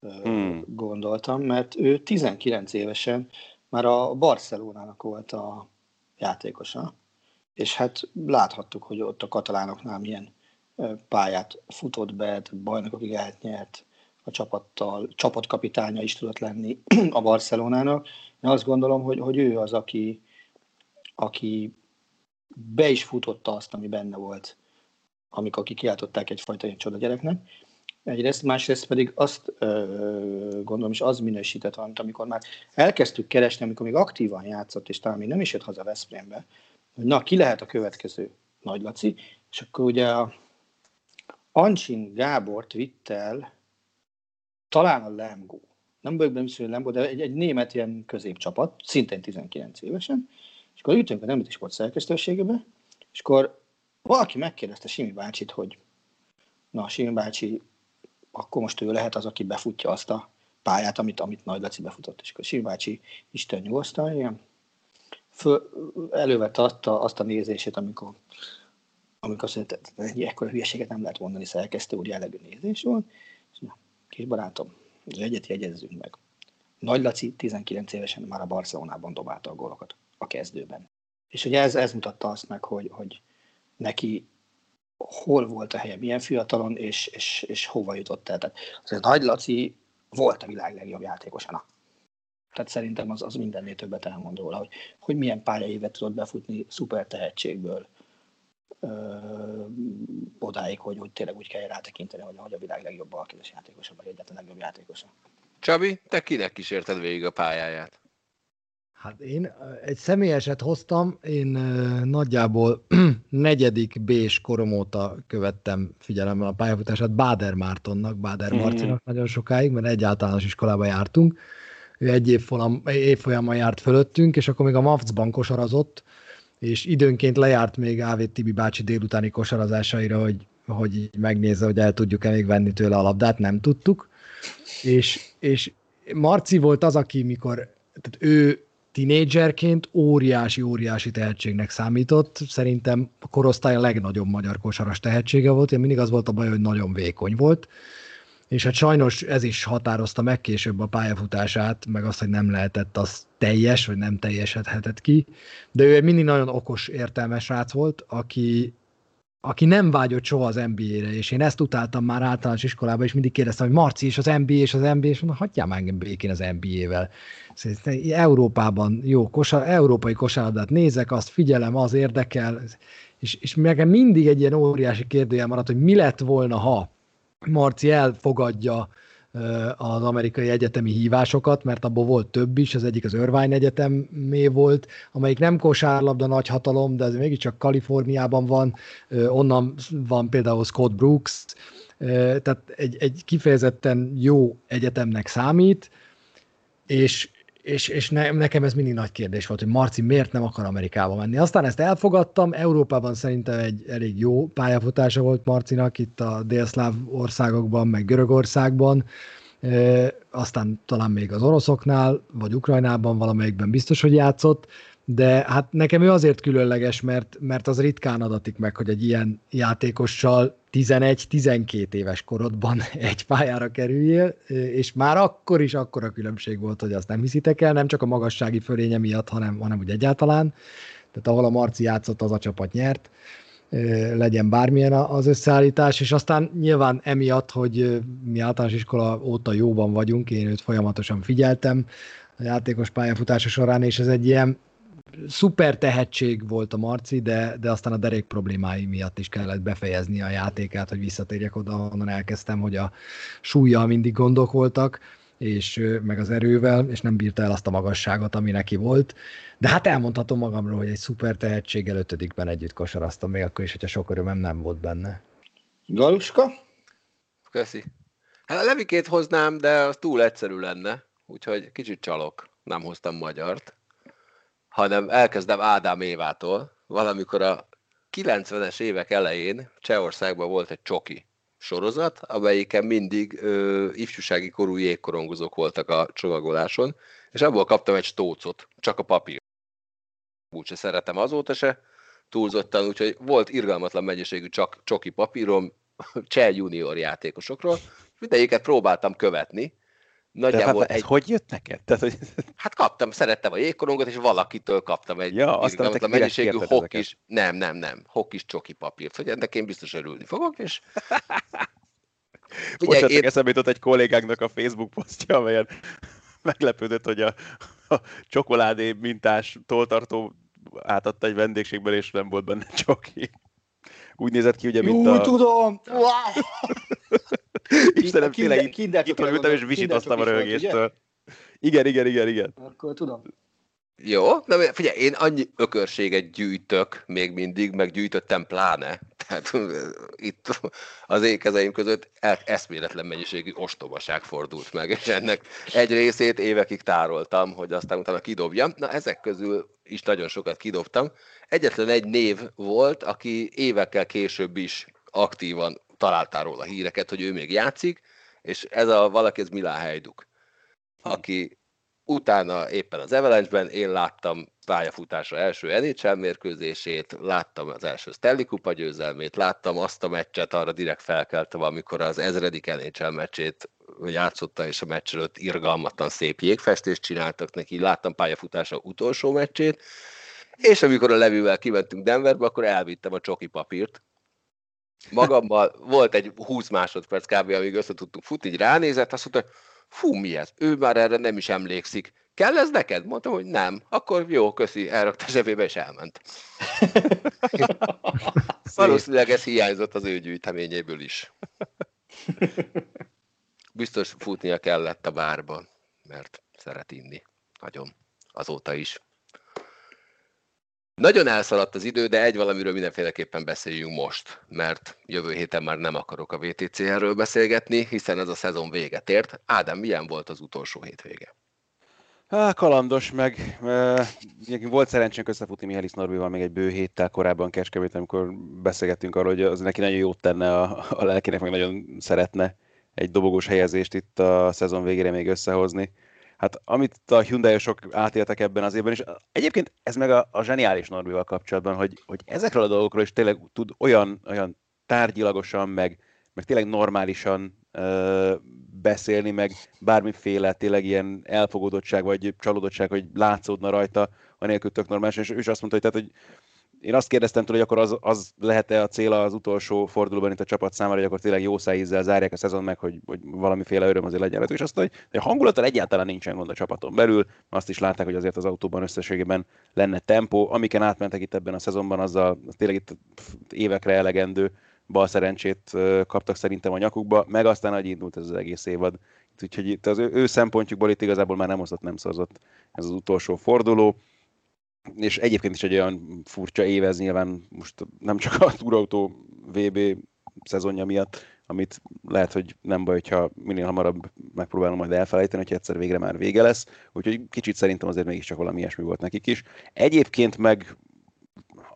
hmm. gondoltam, mert ő 19 évesen már a Barcelonának volt a játékosa, és hát láthattuk, hogy ott a katalánoknál milyen pályát futott be, bajnokokig elnyert, a csapattal, csapatkapitánya is tudott lenni [CLEARS THROAT] a Barcelonának. Én azt gondolom, hogy, hogy ő az, aki, aki be is futotta azt, ami benne volt, amikor kikiáltották egyfajta ilyen csoda gyereknek. Egyrészt, másrészt pedig azt ö, gondolom, és az minősített valamit, amikor már elkezdtük keresni, amikor még aktívan játszott, és talán még nem is jött haza Veszprémbe, hogy na, ki lehet a következő Nagy Laci, és akkor ugye a Ancsin Gábort vitt el talán a Lemgo, nem vagyok benne hogy Lemgo, de egy, egy német ilyen középcsapat, szintén 19 évesen, és akkor ültünk a Nemzeti Sport szerkesztőségebe, és akkor valaki megkérdezte Simi bácsit, hogy na, Simi bácsi, akkor most ő lehet az, aki befutja azt a pályát, amit, amit Nagy Laci befutott. És akkor Simi bácsi Isten nyugosztal, ilyen, föl, elővette azt a, azt a nézését, amikor amikor azt mondta, hogy ekkora hülyeséget nem lehet mondani szerkesztő úr jellegű nézés volt, kis barátom, az egyet jegyezzünk meg. Nagy Laci 19 évesen már a Barcelonában dobálta a gólokat a kezdőben. És ugye ez, ez mutatta azt meg, hogy, hogy neki hol volt a helye, milyen fiatalon, és, és, és hova jutott el. Tehát azért Nagy Laci volt a világ legjobb játékosa. Tehát szerintem az, az mindennél többet elmond róla, hogy, hogy milyen pályaévet tudott befutni szuper tehetségből, odáig, hogy, hogy tényleg úgy kell rátekinteni, hogy, hogy a világ legjobb alkizes játékosa, vagy egyetlen legjobb játékosa. Csabi, te kinek kísérted végig a pályáját? Hát én egy személyeset hoztam, én nagyjából [CLEARS THROAT] negyedik B-s korom óta követtem figyelemmel a pályafutását Báder Mártonnak, Báder mm-hmm. Marcinak nagyon sokáig, mert egy általános iskolába jártunk. Ő egy évfolyam, évfolyamon járt fölöttünk, és akkor még a Mavc-ban kosarazott, és időnként lejárt még Ávét Tibi bácsi délutáni kosarazásaira, hogy, hogy így megnézze, hogy el tudjuk-e még venni tőle a labdát, nem tudtuk. És, és Marci volt az, aki mikor, tehát ő tinédzserként óriási-óriási tehetségnek számított. Szerintem a korosztály a legnagyobb magyar kosaras tehetsége volt. Én mindig az volt a baj, hogy nagyon vékony volt és hát sajnos ez is határozta meg később a pályafutását, meg azt, hogy nem lehetett az teljes, vagy nem teljesedhetett ki, de ő mindig nagyon okos, értelmes rác volt, aki aki nem vágyott soha az NBA-re, és én ezt utáltam már általános iskolában, és mindig kérdeztem, hogy Marci és az NBA és az NBA, és mondom, hagyjál már engem békén az NBA-vel. Európában jó, kosar, európai kosárlabdát nézek, azt figyelem, az érdekel, és, és nekem mindig egy ilyen óriási kérdőjel maradt, hogy mi lett volna, ha Marci elfogadja az amerikai egyetemi hívásokat, mert abból volt több is, az egyik az Irvine Egyetemé volt, amelyik nem kosárlabda nagy hatalom, de ez mégiscsak Kaliforniában van, onnan van például Scott Brooks, tehát egy, egy kifejezetten jó egyetemnek számít, és, és, és ne, nekem ez mindig nagy kérdés volt, hogy Marci miért nem akar Amerikába menni. Aztán ezt elfogadtam, Európában szerintem egy elég jó pályafutása volt Marcinak, itt a délszláv országokban, meg Görögországban, e, aztán talán még az oroszoknál, vagy Ukrajnában valamelyikben biztos, hogy játszott, de hát nekem ő azért különleges, mert, mert az ritkán adatik meg, hogy egy ilyen játékossal 11-12 éves korodban [LAUGHS] egy pályára kerüljél, és már akkor is akkora különbség volt, hogy azt nem hiszitek el, nem csak a magassági fölénye miatt, hanem, hanem úgy egyáltalán. Tehát ahol a Marci játszott, az a csapat nyert, legyen bármilyen az összeállítás, és aztán nyilván emiatt, hogy mi általános iskola óta jóban vagyunk, én őt folyamatosan figyeltem a játékos pályafutása során, és ez egy ilyen szuper tehetség volt a Marci, de, de aztán a derék problémái miatt is kellett befejezni a játékát, hogy visszatérjek oda, onnan elkezdtem, hogy a súlya mindig gondok voltak, és meg az erővel, és nem bírta el azt a magasságot, ami neki volt. De hát elmondhatom magamról, hogy egy szuper tehetséggel ötödikben együtt kosaraztam, még akkor is, hogyha sok örömem nem volt benne. Galuska? Köszi. Hát a Levikét hoznám, de az túl egyszerű lenne, úgyhogy kicsit csalok. Nem hoztam magyart hanem elkezdem Ádám Évától. Valamikor a 90-es évek elején Csehországban volt egy csoki sorozat, amelyiken mindig ö, ifjúsági korú jégkorongozók voltak a csomagoláson, és abból kaptam egy stócot, csak a papír. Úgyse szeretem azóta se, túlzottan, úgyhogy volt irgalmatlan mennyiségű csak csoki papírom cseh junior játékosokról, mindegyiket próbáltam követni, Nagyjából hát egy... hogy jött neked? Tehát, hogy... Hát kaptam, szerettem a jégkorongot, és valakitől kaptam egy ja, azt a mennyiségű hokkis, nem, nem, nem, hokkis csoki papírt, hogy ennek én biztos örülni fogok, és... Ugye, Bocsánat, én... eszembe jutott egy kollégánknak a Facebook posztja, amelyen [LAUGHS] meglepődött, hogy a, a csokoládé mintás toltartó átadta egy vendégségben, és nem volt benne csoki. Úgy nézett ki, ugye, mint Jú, a... tudom! [LAUGHS] Istenem, tényleg itt ültem, és visítoztam a röhögéstől. Igen, igen, igen, igen. Akkor tudom. Jó, de figyelj, én annyi ökörséget gyűjtök még mindig, meg gyűjtöttem pláne. [LAUGHS] Tehát itt az én kezeim között eszméletlen mennyiségű ostobaság fordult meg, és ennek egy részét évekig tároltam, hogy aztán utána kidobjam. Na ezek közül is nagyon sokat kidobtam. Egyetlen egy név volt, aki évekkel később is aktívan találtál róla híreket, hogy ő még játszik, és ez a valaki, ez Milán Hejduk, aki utána éppen az Avalanche-ben én láttam pályafutása első NHL mérkőzését, láttam az első Stanley Kupa győzelmét, láttam azt a meccset, arra direkt felkeltem, amikor az ezredik NHL meccsét játszotta, és a meccs előtt irgalmatlan szép jégfestést csináltak neki, láttam pályafutása utolsó meccsét, és amikor a levűvel kimentünk Denverbe, akkor elvittem a csoki papírt, magammal volt egy 20 másodperc kb. amíg össze tudtunk futni, így ránézett, azt mondta, fú, mi ez? Ő már erre nem is emlékszik. Kell ez neked? Mondtam, hogy nem. Akkor jó, köszi, elrakta zsebébe, és elment. [LAUGHS] Valószínűleg ez hiányzott az ő gyűjteményéből is. Biztos futnia kellett a bárban, mert szeret inni. Nagyon. Azóta is. Nagyon elszaladt az idő, de egy valamiről mindenféleképpen beszéljünk most, mert jövő héten már nem akarok a VTCR-ről beszélgetni, hiszen ez a szezon véget ért. Ádám, milyen volt az utolsó hétvége? Há, kalandos, meg e, volt szerencsénk összefutni Mihály Norbival még egy bő héttel korábban Keskevét, amikor beszélgettünk arról, hogy az neki nagyon jót tenne a, a lelkének, meg nagyon szeretne egy dobogós helyezést itt a szezon végére még összehozni. Hát amit a Hyundai-osok átéltek ebben az évben, és egyébként ez meg a, a zseniális Norbival kapcsolatban, hogy, hogy ezekről a dolgokról is tényleg tud olyan, olyan tárgyilagosan, meg, meg tényleg normálisan ö, beszélni, meg bármiféle tényleg ilyen elfogódottság vagy csalódottság, hogy látszódna rajta, anélkül tök normális, és ő is azt mondta, hogy, tehát, hogy én azt kérdeztem tőle, hogy akkor az, az lehet-e a cél az utolsó fordulóban itt a csapat számára, hogy akkor tényleg jó szájízzel zárják a szezon meg, hogy, hogy valamiféle öröm azért legyen. És azt mondja, hogy a hangulattal egyáltalán nincsen gond a csapaton belül. Azt is látták, hogy azért az autóban összességében lenne tempó. Amiken átmentek itt ebben a szezonban, azzal az tényleg itt évekre elegendő bal szerencsét kaptak szerintem a nyakukba, meg aztán, hogy indult ez az egész évad. Úgyhogy itt az ő, ő szempontjukból itt igazából már nem osztott, nem szorzott ez az utolsó forduló és egyébként is egy olyan furcsa év ez nyilván most nem csak a túrautó VB szezonja miatt, amit lehet, hogy nem baj, hogyha minél hamarabb megpróbálom majd elfelejteni, hogy egyszer végre már vége lesz. Úgyhogy kicsit szerintem azért mégiscsak valami ilyesmi volt nekik is. Egyébként meg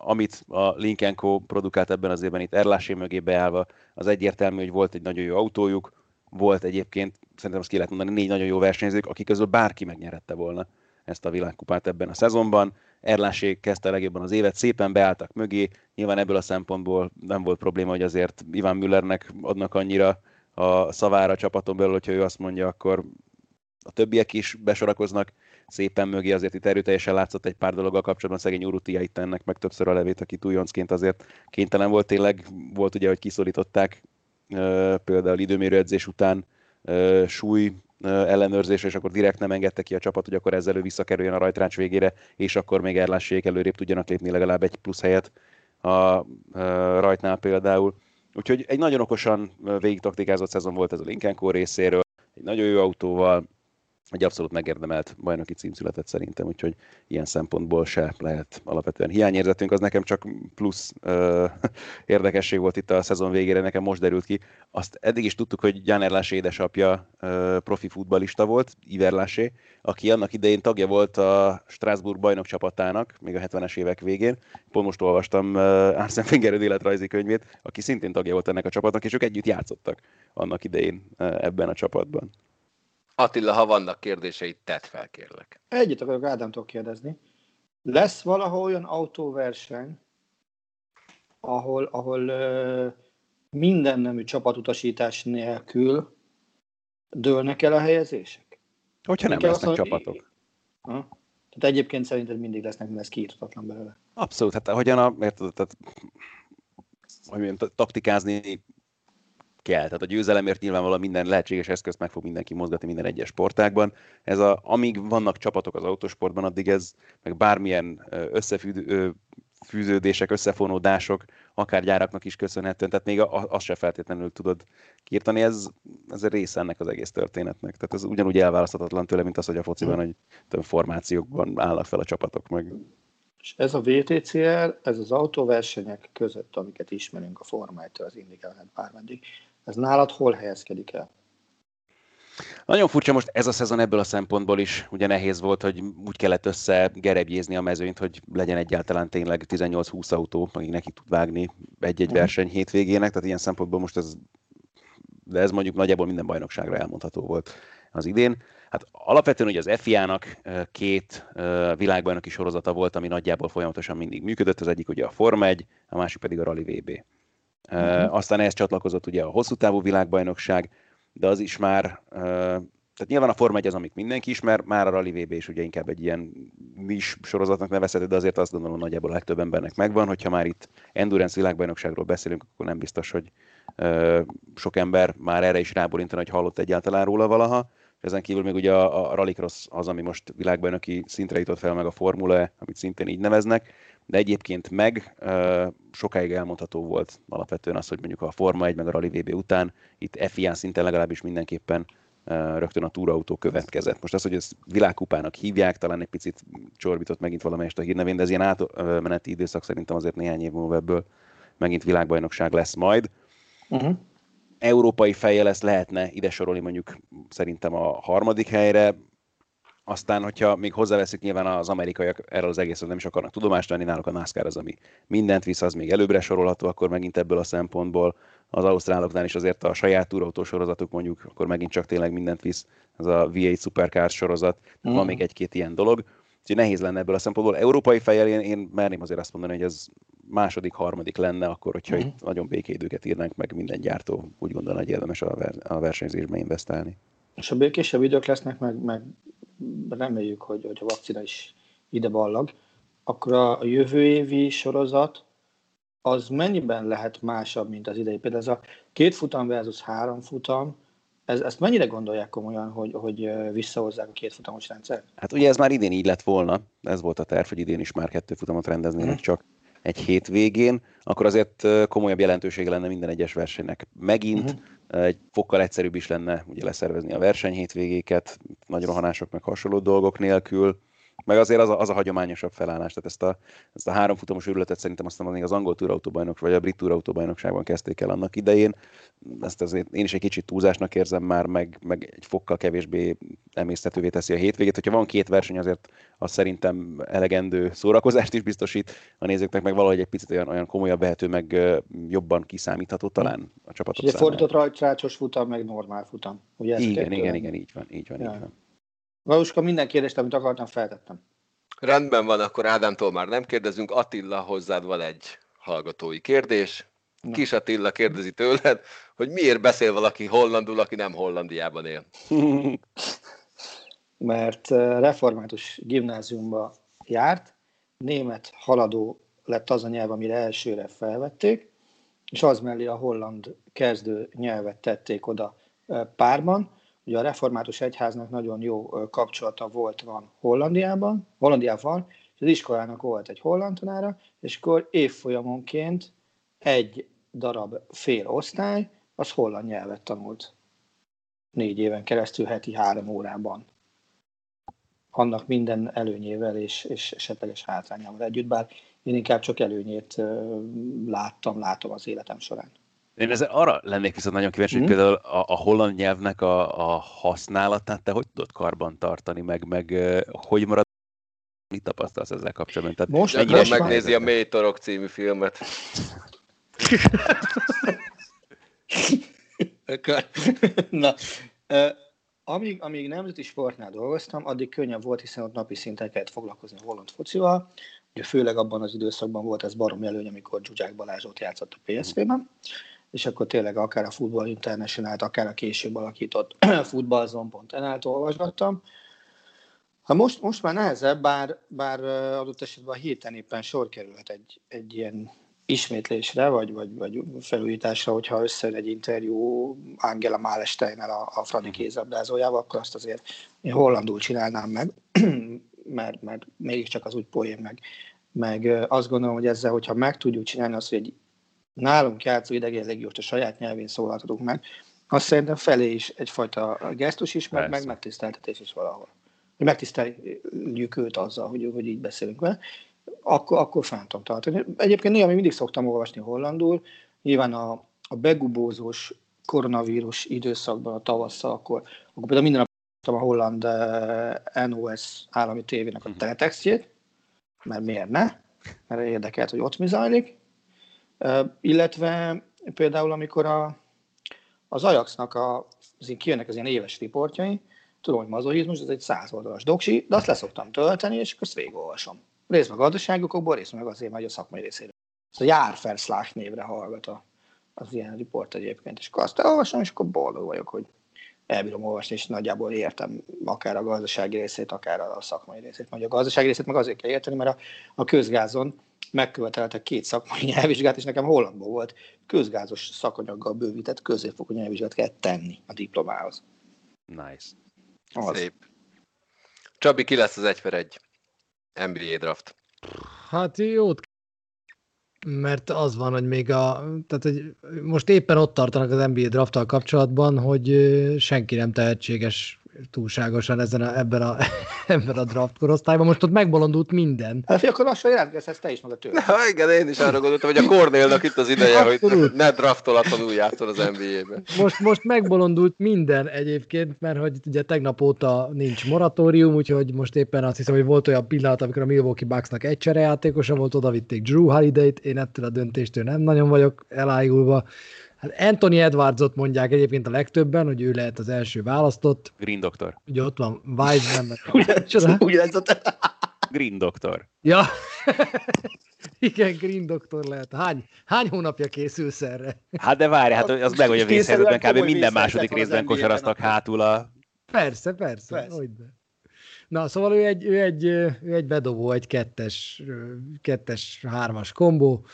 amit a Lincoln Co. produkált ebben az évben itt Erlásé mögé beállva, az egyértelmű, hogy volt egy nagyon jó autójuk, volt egyébként, szerintem azt ki lehet mondani, négy nagyon jó versenyzők, akik közül bárki megnyerette volna ezt a világkupát ebben a szezonban. Erlásék kezdte legjobban az évet, szépen beálltak mögé, nyilván ebből a szempontból nem volt probléma, hogy azért Ivan Müllernek adnak annyira a szavára a csapaton belül, hogyha ő azt mondja, akkor a többiek is besorakoznak. Szépen mögé, azért itt erőteljesen látszott egy pár dologgal kapcsolatban, szegény Urutia itt ennek meg többször a levét, aki újoncként azért kénytelen volt, tényleg volt ugye, hogy kiszorították például időmérő edzés után súly ellenőrzésre, és akkor direkt nem engedte ki a csapat, hogy akkor ezzel ő visszakerüljön a rajtrács végére, és akkor még Erlássék előrébb tudjanak lépni legalább egy plusz helyet a rajtnál például. Úgyhogy egy nagyon okosan végig taktikázott szezon volt ez a Lincoln részéről, egy nagyon jó autóval, egy abszolút megérdemelt bajnoki cím született szerintem, úgyhogy ilyen szempontból se lehet alapvetően hiányérzetünk, az nekem csak plusz ö, [LAUGHS] érdekesség volt itt a szezon végére, nekem most derült ki. Azt eddig is tudtuk, hogy Jan Erlásé édesapja ö, profi futbalista volt, Iverlásé, aki annak idején tagja volt a Strasbourg bajnok csapatának, még a 70-es évek végén. Pont most olvastam Arsene Wenger életrajzi könyvét, aki szintén tagja volt ennek a csapatnak, és ők együtt játszottak annak idején ebben a csapatban. Attila, ha vannak kérdéseid, tedd fel, kérlek. Egyet akarok Ádámtól kérdezni. Lesz valahol olyan autóverseny, ahol, ahol uh, minden nemű csapatutasítás nélkül dőlnek el a helyezések? Hogyha nem lesznek mondani, csapatok. Ha? Tehát egyébként szerinted mindig lesznek, mert ez kiírtatlan belőle. Abszolút, hát hogyan a, mert, tehát, hogy mondjam, taktikázni kell. Tehát a győzelemért nyilvánvalóan minden lehetséges eszközt meg fog mindenki mozgatni minden egyes sportágban. Ez a, amíg vannak csapatok az autósportban, addig ez, meg bármilyen összefűződések, összefonódások, akár gyáraknak is köszönhetően, tehát még azt se feltétlenül tudod kiirtani, ez, ez a része ennek az egész történetnek. Tehát ez ugyanúgy elválaszthatatlan tőle, mint az, hogy a fociban, hogy formációkban állnak fel a csapatok meg. És ez a VTCR, ez az autóversenyek között, amiket ismerünk a formájtól, az indikálhat bármeddig, ez nálad hol helyezkedik el? Nagyon furcsa most ez a szezon ebből a szempontból is, ugye nehéz volt, hogy úgy kellett össze gerebjézni a mezőnyt, hogy legyen egyáltalán tényleg 18-20 autó, akik neki tud vágni egy-egy mhm. verseny hétvégének, tehát ilyen szempontból most ez, de ez mondjuk nagyjából minden bajnokságra elmondható volt az idén. Hát alapvetően ugye az FIA-nak két világbajnoki sorozata volt, ami nagyjából folyamatosan mindig működött, az egyik ugye a Forma 1, a másik pedig a Rally VB. Uh-huh. Aztán ehhez csatlakozott ugye a hosszú távú világbajnokság, de az is már, tehát nyilván a Forma 1 az, amit mindenki ismer, már a Rally VB is ugye inkább egy ilyen nis sorozatnak nevezhető, de azért azt gondolom nagyjából a legtöbb embernek megvan, hogyha már itt endurance világbajnokságról beszélünk, akkor nem biztos, hogy sok ember már erre is ráborintana, hogy hallott egyáltalán róla valaha. Ezen kívül még ugye a, a Rallycross az, ami most világbajnoki szintre jutott fel, meg a Formula amit szintén így neveznek de egyébként meg sokáig elmondható volt alapvetően az, hogy mondjuk a Forma 1 meg a Rally VB után itt FIA szinten legalábbis mindenképpen rögtön a túrautó következett. Most az, hogy ezt világkupának hívják, talán egy picit csorbított megint valamelyest a hírnevén, de ez ilyen átmeneti időszak szerintem azért néhány év múlva ebből megint világbajnokság lesz majd. Uh-huh. Európai feje lesz, lehetne ide sorolni mondjuk szerintem a harmadik helyre, aztán, hogyha még hozzáveszik, nyilván az amerikaiak erről az egészet nem is akarnak tudomást venni, náluk a NASCAR az, ami mindent visz, az még előbbre sorolható, akkor megint ebből a szempontból az ausztráloknál is azért a saját túrautó sorozatuk mondjuk, akkor megint csak tényleg mindent visz, ez a V8 Supercar sorozat, mm. van még egy-két ilyen dolog. Úgyhogy nehéz lenne ebből a szempontból. Európai fejjel én, én merném azért azt mondani, hogy ez második, harmadik lenne, akkor, hogyha mm. itt nagyon békédőket írnánk meg minden gyártó, úgy gondolna, hogy érdemes a, ver- a versenyzésbe investálni. És a békésebb idők lesznek, meg, meg reméljük, hogy, hogy a vakcina is ide ballag, akkor a jövő évi sorozat az mennyiben lehet másabb, mint az idei? Például ez a két futam versus három futam, ez, ezt mennyire gondolják komolyan, hogy, hogy visszahozzák a két futamos rendszert? Hát ugye ez már idén így lett volna, ez volt a terv, hogy idén is már kettő futamot rendeznének hmm. csak egy hétvégén, akkor azért komolyabb jelentősége lenne minden egyes versenynek. Megint uh-huh. egy fokkal egyszerűbb is lenne ugye leszervezni a verseny hétvégéket, nagy rohanások meg hasonló dolgok nélkül, meg azért az a, az a hagyományosabb felállás, tehát ezt a, ezt a három futamos őrületet szerintem aztán még az angol túrautóbajnok vagy a brit túrautóbajnokságban kezdték el annak idején. Ezt azért én is egy kicsit túlzásnak érzem már, meg, meg egy fokkal kevésbé emésztetővé teszi a hétvégét. Hogyha van két verseny, azért az szerintem elegendő szórakozást is biztosít a nézőknek, meg valahogy egy picit olyan, olyan komolyabb vehető, meg jobban kiszámítható talán a csapatok Ugye fordított rajtrácsos futam, meg normál futam. Ugye igen, igen, igen, így van, így van, ja. így van. Valuska, minden kérdést, amit akartam, feltettem. Rendben van, akkor Ádámtól már nem kérdezünk. Attila, hozzád van egy hallgatói kérdés. Kis Attila kérdezi tőled, hogy miért beszél valaki hollandul, aki nem Hollandiában él. [LAUGHS] Mert református gimnáziumba járt, német haladó lett az a nyelv, amire elsőre felvették, és az mellé a holland kezdő nyelvet tették oda párban, Ugye a református egyháznak nagyon jó kapcsolata volt van Hollandiában, Hollandiával, és az iskolának volt egy holland tanára, és akkor évfolyamonként egy darab fél osztály, az holland nyelvet tanult négy éven keresztül heti három órában. Annak minden előnyével és, és esetleges hátrányával együtt, bár én inkább csak előnyét láttam, látom az életem során. Én ezzel arra lennék viszont nagyon kíváncsi, hogy mhm. például a, a holland nyelvnek a, a használatát te hogy tudod karban tartani, meg, meg hogy marad mit tapasztalsz ezzel kapcsolatban? Tehát most ennyire megnézi a Mély Torok című filmet. [LAUGHS] Na, amíg, amíg nemzeti sportnál dolgoztam, addig könnyebb volt, hiszen ott napi szinten kellett foglalkozni a holland focival. Ugye főleg abban az időszakban volt ez barom előny, amikor Zsuzsák Balázs ott játszott a PSV-ben és akkor tényleg akár a Football international akár a később alakított [CLEARS THROAT] futballzone.nl-t olvasgattam. Ha most, most már nehezebb, bár, bár adott esetben a héten éppen sor kerülhet egy, egy ilyen ismétlésre, vagy, vagy, vagy felújításra, hogyha összejön egy interjú Angela Málesteinnel a, a Fradi mhm. kézabdázójával, akkor azt azért én hollandul csinálnám meg, [CLEARS THROAT] mert, mert mégiscsak az úgy poén meg. Meg azt gondolom, hogy ezzel, hogyha meg tudjuk csinálni azt, hogy egy nálunk játszó idegen légiót a saját nyelvén szólaltatunk meg, azt szerintem felé is egyfajta gesztus is, meg, meg megtiszteltetés is valahol. Hogy megtiszteljük őt azzal, hogy, hogy így beszélünk vele, akkor, akkor fent tudom tartani. Egyébként néha még mindig szoktam olvasni hollandul, nyilván a, a begubózós koronavírus időszakban, a tavasszal, akkor, akkor például minden nap a holland eh, NOS állami tévének a mhm. teletextjét, mert miért ne? Mert érdekelt, hogy ott mi zajlik, illetve például, amikor a, az Ajaxnak a, az kijönnek az ilyen éves riportjai, tudom, hogy mazohizmus, ez egy száz oldalas doksi, de azt leszoktam tölteni, és akkor azt végigolvasom. Részben a gazdaságokból, részben meg azért, hogy a szakmai részéről. Ez a Járferszlák névre hallgat a, az ilyen riport egyébként, és akkor azt elolvasom, és akkor boldog vagyok, hogy elbírom olvasni, és nagyjából értem akár a gazdasági részét, akár a szakmai részét. Vagy a gazdasági részét meg azért kell érteni, mert a, a közgázon megköveteltek két szakmai [LAUGHS] nyelvvizsgát, és nekem hollandból volt közgázos szakanyaggal bővített középfokú nyelvvizsgát kell tenni a diplomához. Nice. Az. Szép. Csabi, ki lesz az 1 per 1 NBA draft? Hát jót mert az van, hogy még a, tehát hogy most éppen ott tartanak az NBA drafttal kapcsolatban, hogy senki nem tehetséges túlságosan ezen a, ebben, a, [LAUGHS] ebben a draft korosztályban. Most ott megbolondult minden. Hát, akkor lassan jelentkezhetsz te is maga tőle. Na, igen, én is arra gondoltam, hogy a Cornélnak itt az ideje, Abszolút. hogy ne draftolatlanul játszol az NBA-ben. Most, most megbolondult minden egyébként, mert hogy ugye tegnap óta nincs moratórium, úgyhogy most éppen azt hiszem, hogy volt olyan pillanat, amikor a Milwaukee Bucksnak egy cserejátékosa volt, oda vitték Drew Holiday-t, én ettől a döntéstől nem nagyon vagyok elájulva. Hát Anthony Edwardsot mondják egyébként a legtöbben, hogy ő lehet az első választott. Green Doctor. Ugye ott van Wiseman. Úgy [LAUGHS] [LAUGHS] ez a Green Doctor. Ja. [LAUGHS] Igen, Green Doctor lehet. Hány, hány hónapja készülsz erre? Hát de várj, hát az meg, hogy a vészhelyzetben kb. minden második részben kosaraztak hátul a... Persze, persze. persze. Na, szóval ő egy, ő egy, ő egy bedobó, egy kettes, kettes, hármas kombó,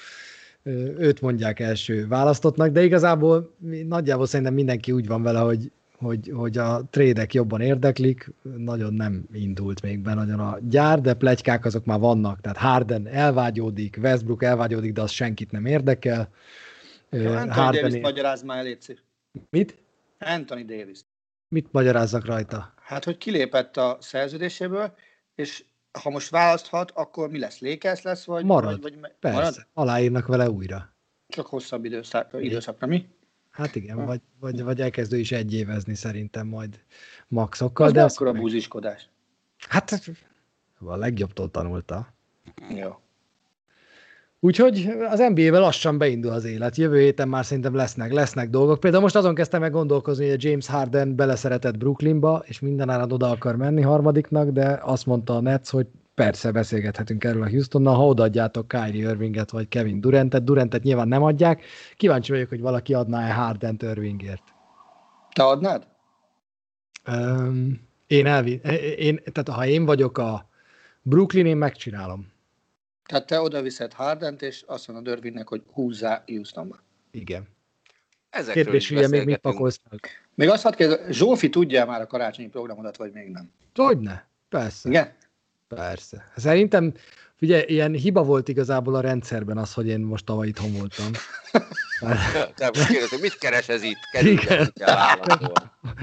őt mondják első választottnak, de igazából nagyjából szerintem mindenki úgy van vele, hogy, hogy, hogy a trédek jobban érdeklik, nagyon nem indult még be nagyon a gyár, de plegykák azok már vannak, tehát Harden elvágyódik, Westbrook elvágyódik, de az senkit nem érdekel. Ja, Anthony Harden Davis magyaráz már Léci. Mit? Anthony Davis. Mit magyarázzak rajta? Hát, hogy kilépett a szerződéséből, és ha most választhat, akkor mi lesz? Lékesz lesz, vagy? Marad, vagy, vagy persze. Marad? Aláírnak vele újra. Csak hosszabb időszak, időszakra, mi? Hát igen, ha. vagy, vagy, vagy elkezdő is egy évezni szerintem majd maxokkal. Az de akkor a búziskodás. Hát a legjobbtól tanulta. Jó. Úgyhogy az NBA-vel lassan beindul az élet. Jövő héten már szerintem lesznek, lesznek dolgok. Például most azon kezdtem meg gondolkozni, hogy a James Harden beleszeretett Brooklynba, és mindenáron oda akar menni harmadiknak, de azt mondta a Nets, hogy persze beszélgethetünk erről a Houstonnal, ha odaadjátok Kyrie Irvinget vagy Kevin Durantet, Durantet nyilván nem adják. Kíváncsi vagyok, hogy valaki adná-e Hardent Irvingért. Te adnád? Um, én elvi, én, tehát ha én vagyok a Brooklyn, én megcsinálom. Tehát te oda viszed Hardent, és azt mondod Irvingnek, hogy húzzá Houstonba. Igen. Ezekről Kérdés, ugye még mit pakolsz Még azt hadd kérdezni, Zsófi tudja már a karácsonyi programodat, vagy még nem? Hogyne, persze. Igen? Persze. Szerintem, ugye ilyen hiba volt igazából a rendszerben az, hogy én most tavaly itthon voltam. [LAUGHS] De most kérdez, mit keres ez itt? Igen.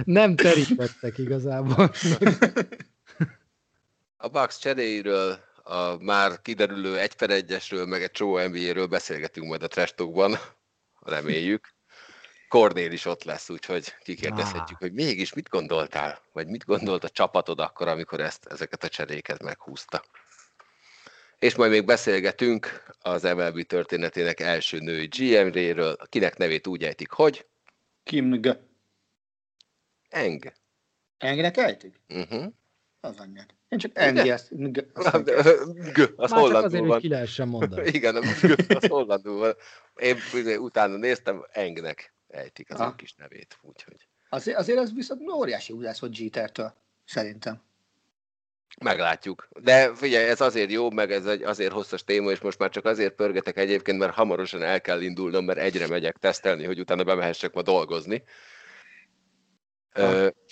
Nem terítettek igazából. A Bucks cseréiről, a már kiderülő egy per egyesről, meg egy csó NBA-ről beszélgetünk majd a Trestokban, reméljük. Kornél is ott lesz, úgyhogy kikérdezhetjük, hogy mégis mit gondoltál, vagy mit gondolt a csapatod akkor, amikor ezt, ezeket a cseréket meghúzta. És majd még beszélgetünk az MLB történetének első női GM-réről, akinek nevét úgy ejtik, hogy? Kim G. Eng. Engnek ejtik? Uh-huh. Az anyját. Én csak Engi ezt. G, az hollandul van. azért, hogy ki lehessen mondani. [LAUGHS] Igen, a G, az hollandul van. Én utána néztem, Engnek ejtik az ő kis nevét, úgyhogy. Azért, azért ez viszont óriási húzás volt Jetertől, szerintem. Meglátjuk. De figyelj, ez azért jó, meg ez egy azért hosszas téma, és most már csak azért pörgetek egyébként, mert hamarosan el kell indulnom, mert egyre megyek tesztelni, hogy utána bemehessek ma dolgozni.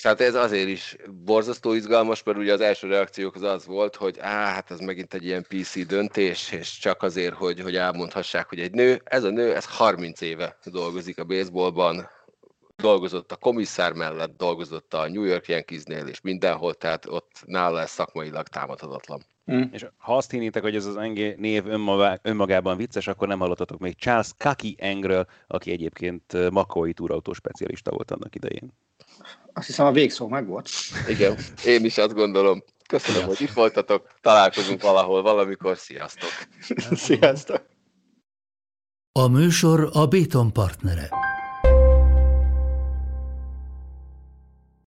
Tehát ez azért is borzasztó izgalmas, mert ugye az első reakciók az az volt, hogy á, hát ez megint egy ilyen PC döntés, és csak azért, hogy, hogy elmondhassák, hogy egy nő, ez a nő, ez 30 éve dolgozik a baseballban, dolgozott a komisszár mellett, dolgozott a New York Yankeesnél, és mindenhol, tehát ott nála ez szakmailag támadhatatlan. Mm. És ha azt hinnétek, hogy ez az Enge név önmagában vicces, akkor nem hallottatok még Charles Kaki Engről, aki egyébként Makói túrautó specialista volt annak idején. Azt hiszem a végszó meg volt. Igen, én is azt gondolom. Köszönöm, hogy itt voltatok. Találkozunk valahol, valamikor. Sziasztok! Sziasztok! A műsor a Béton partnere.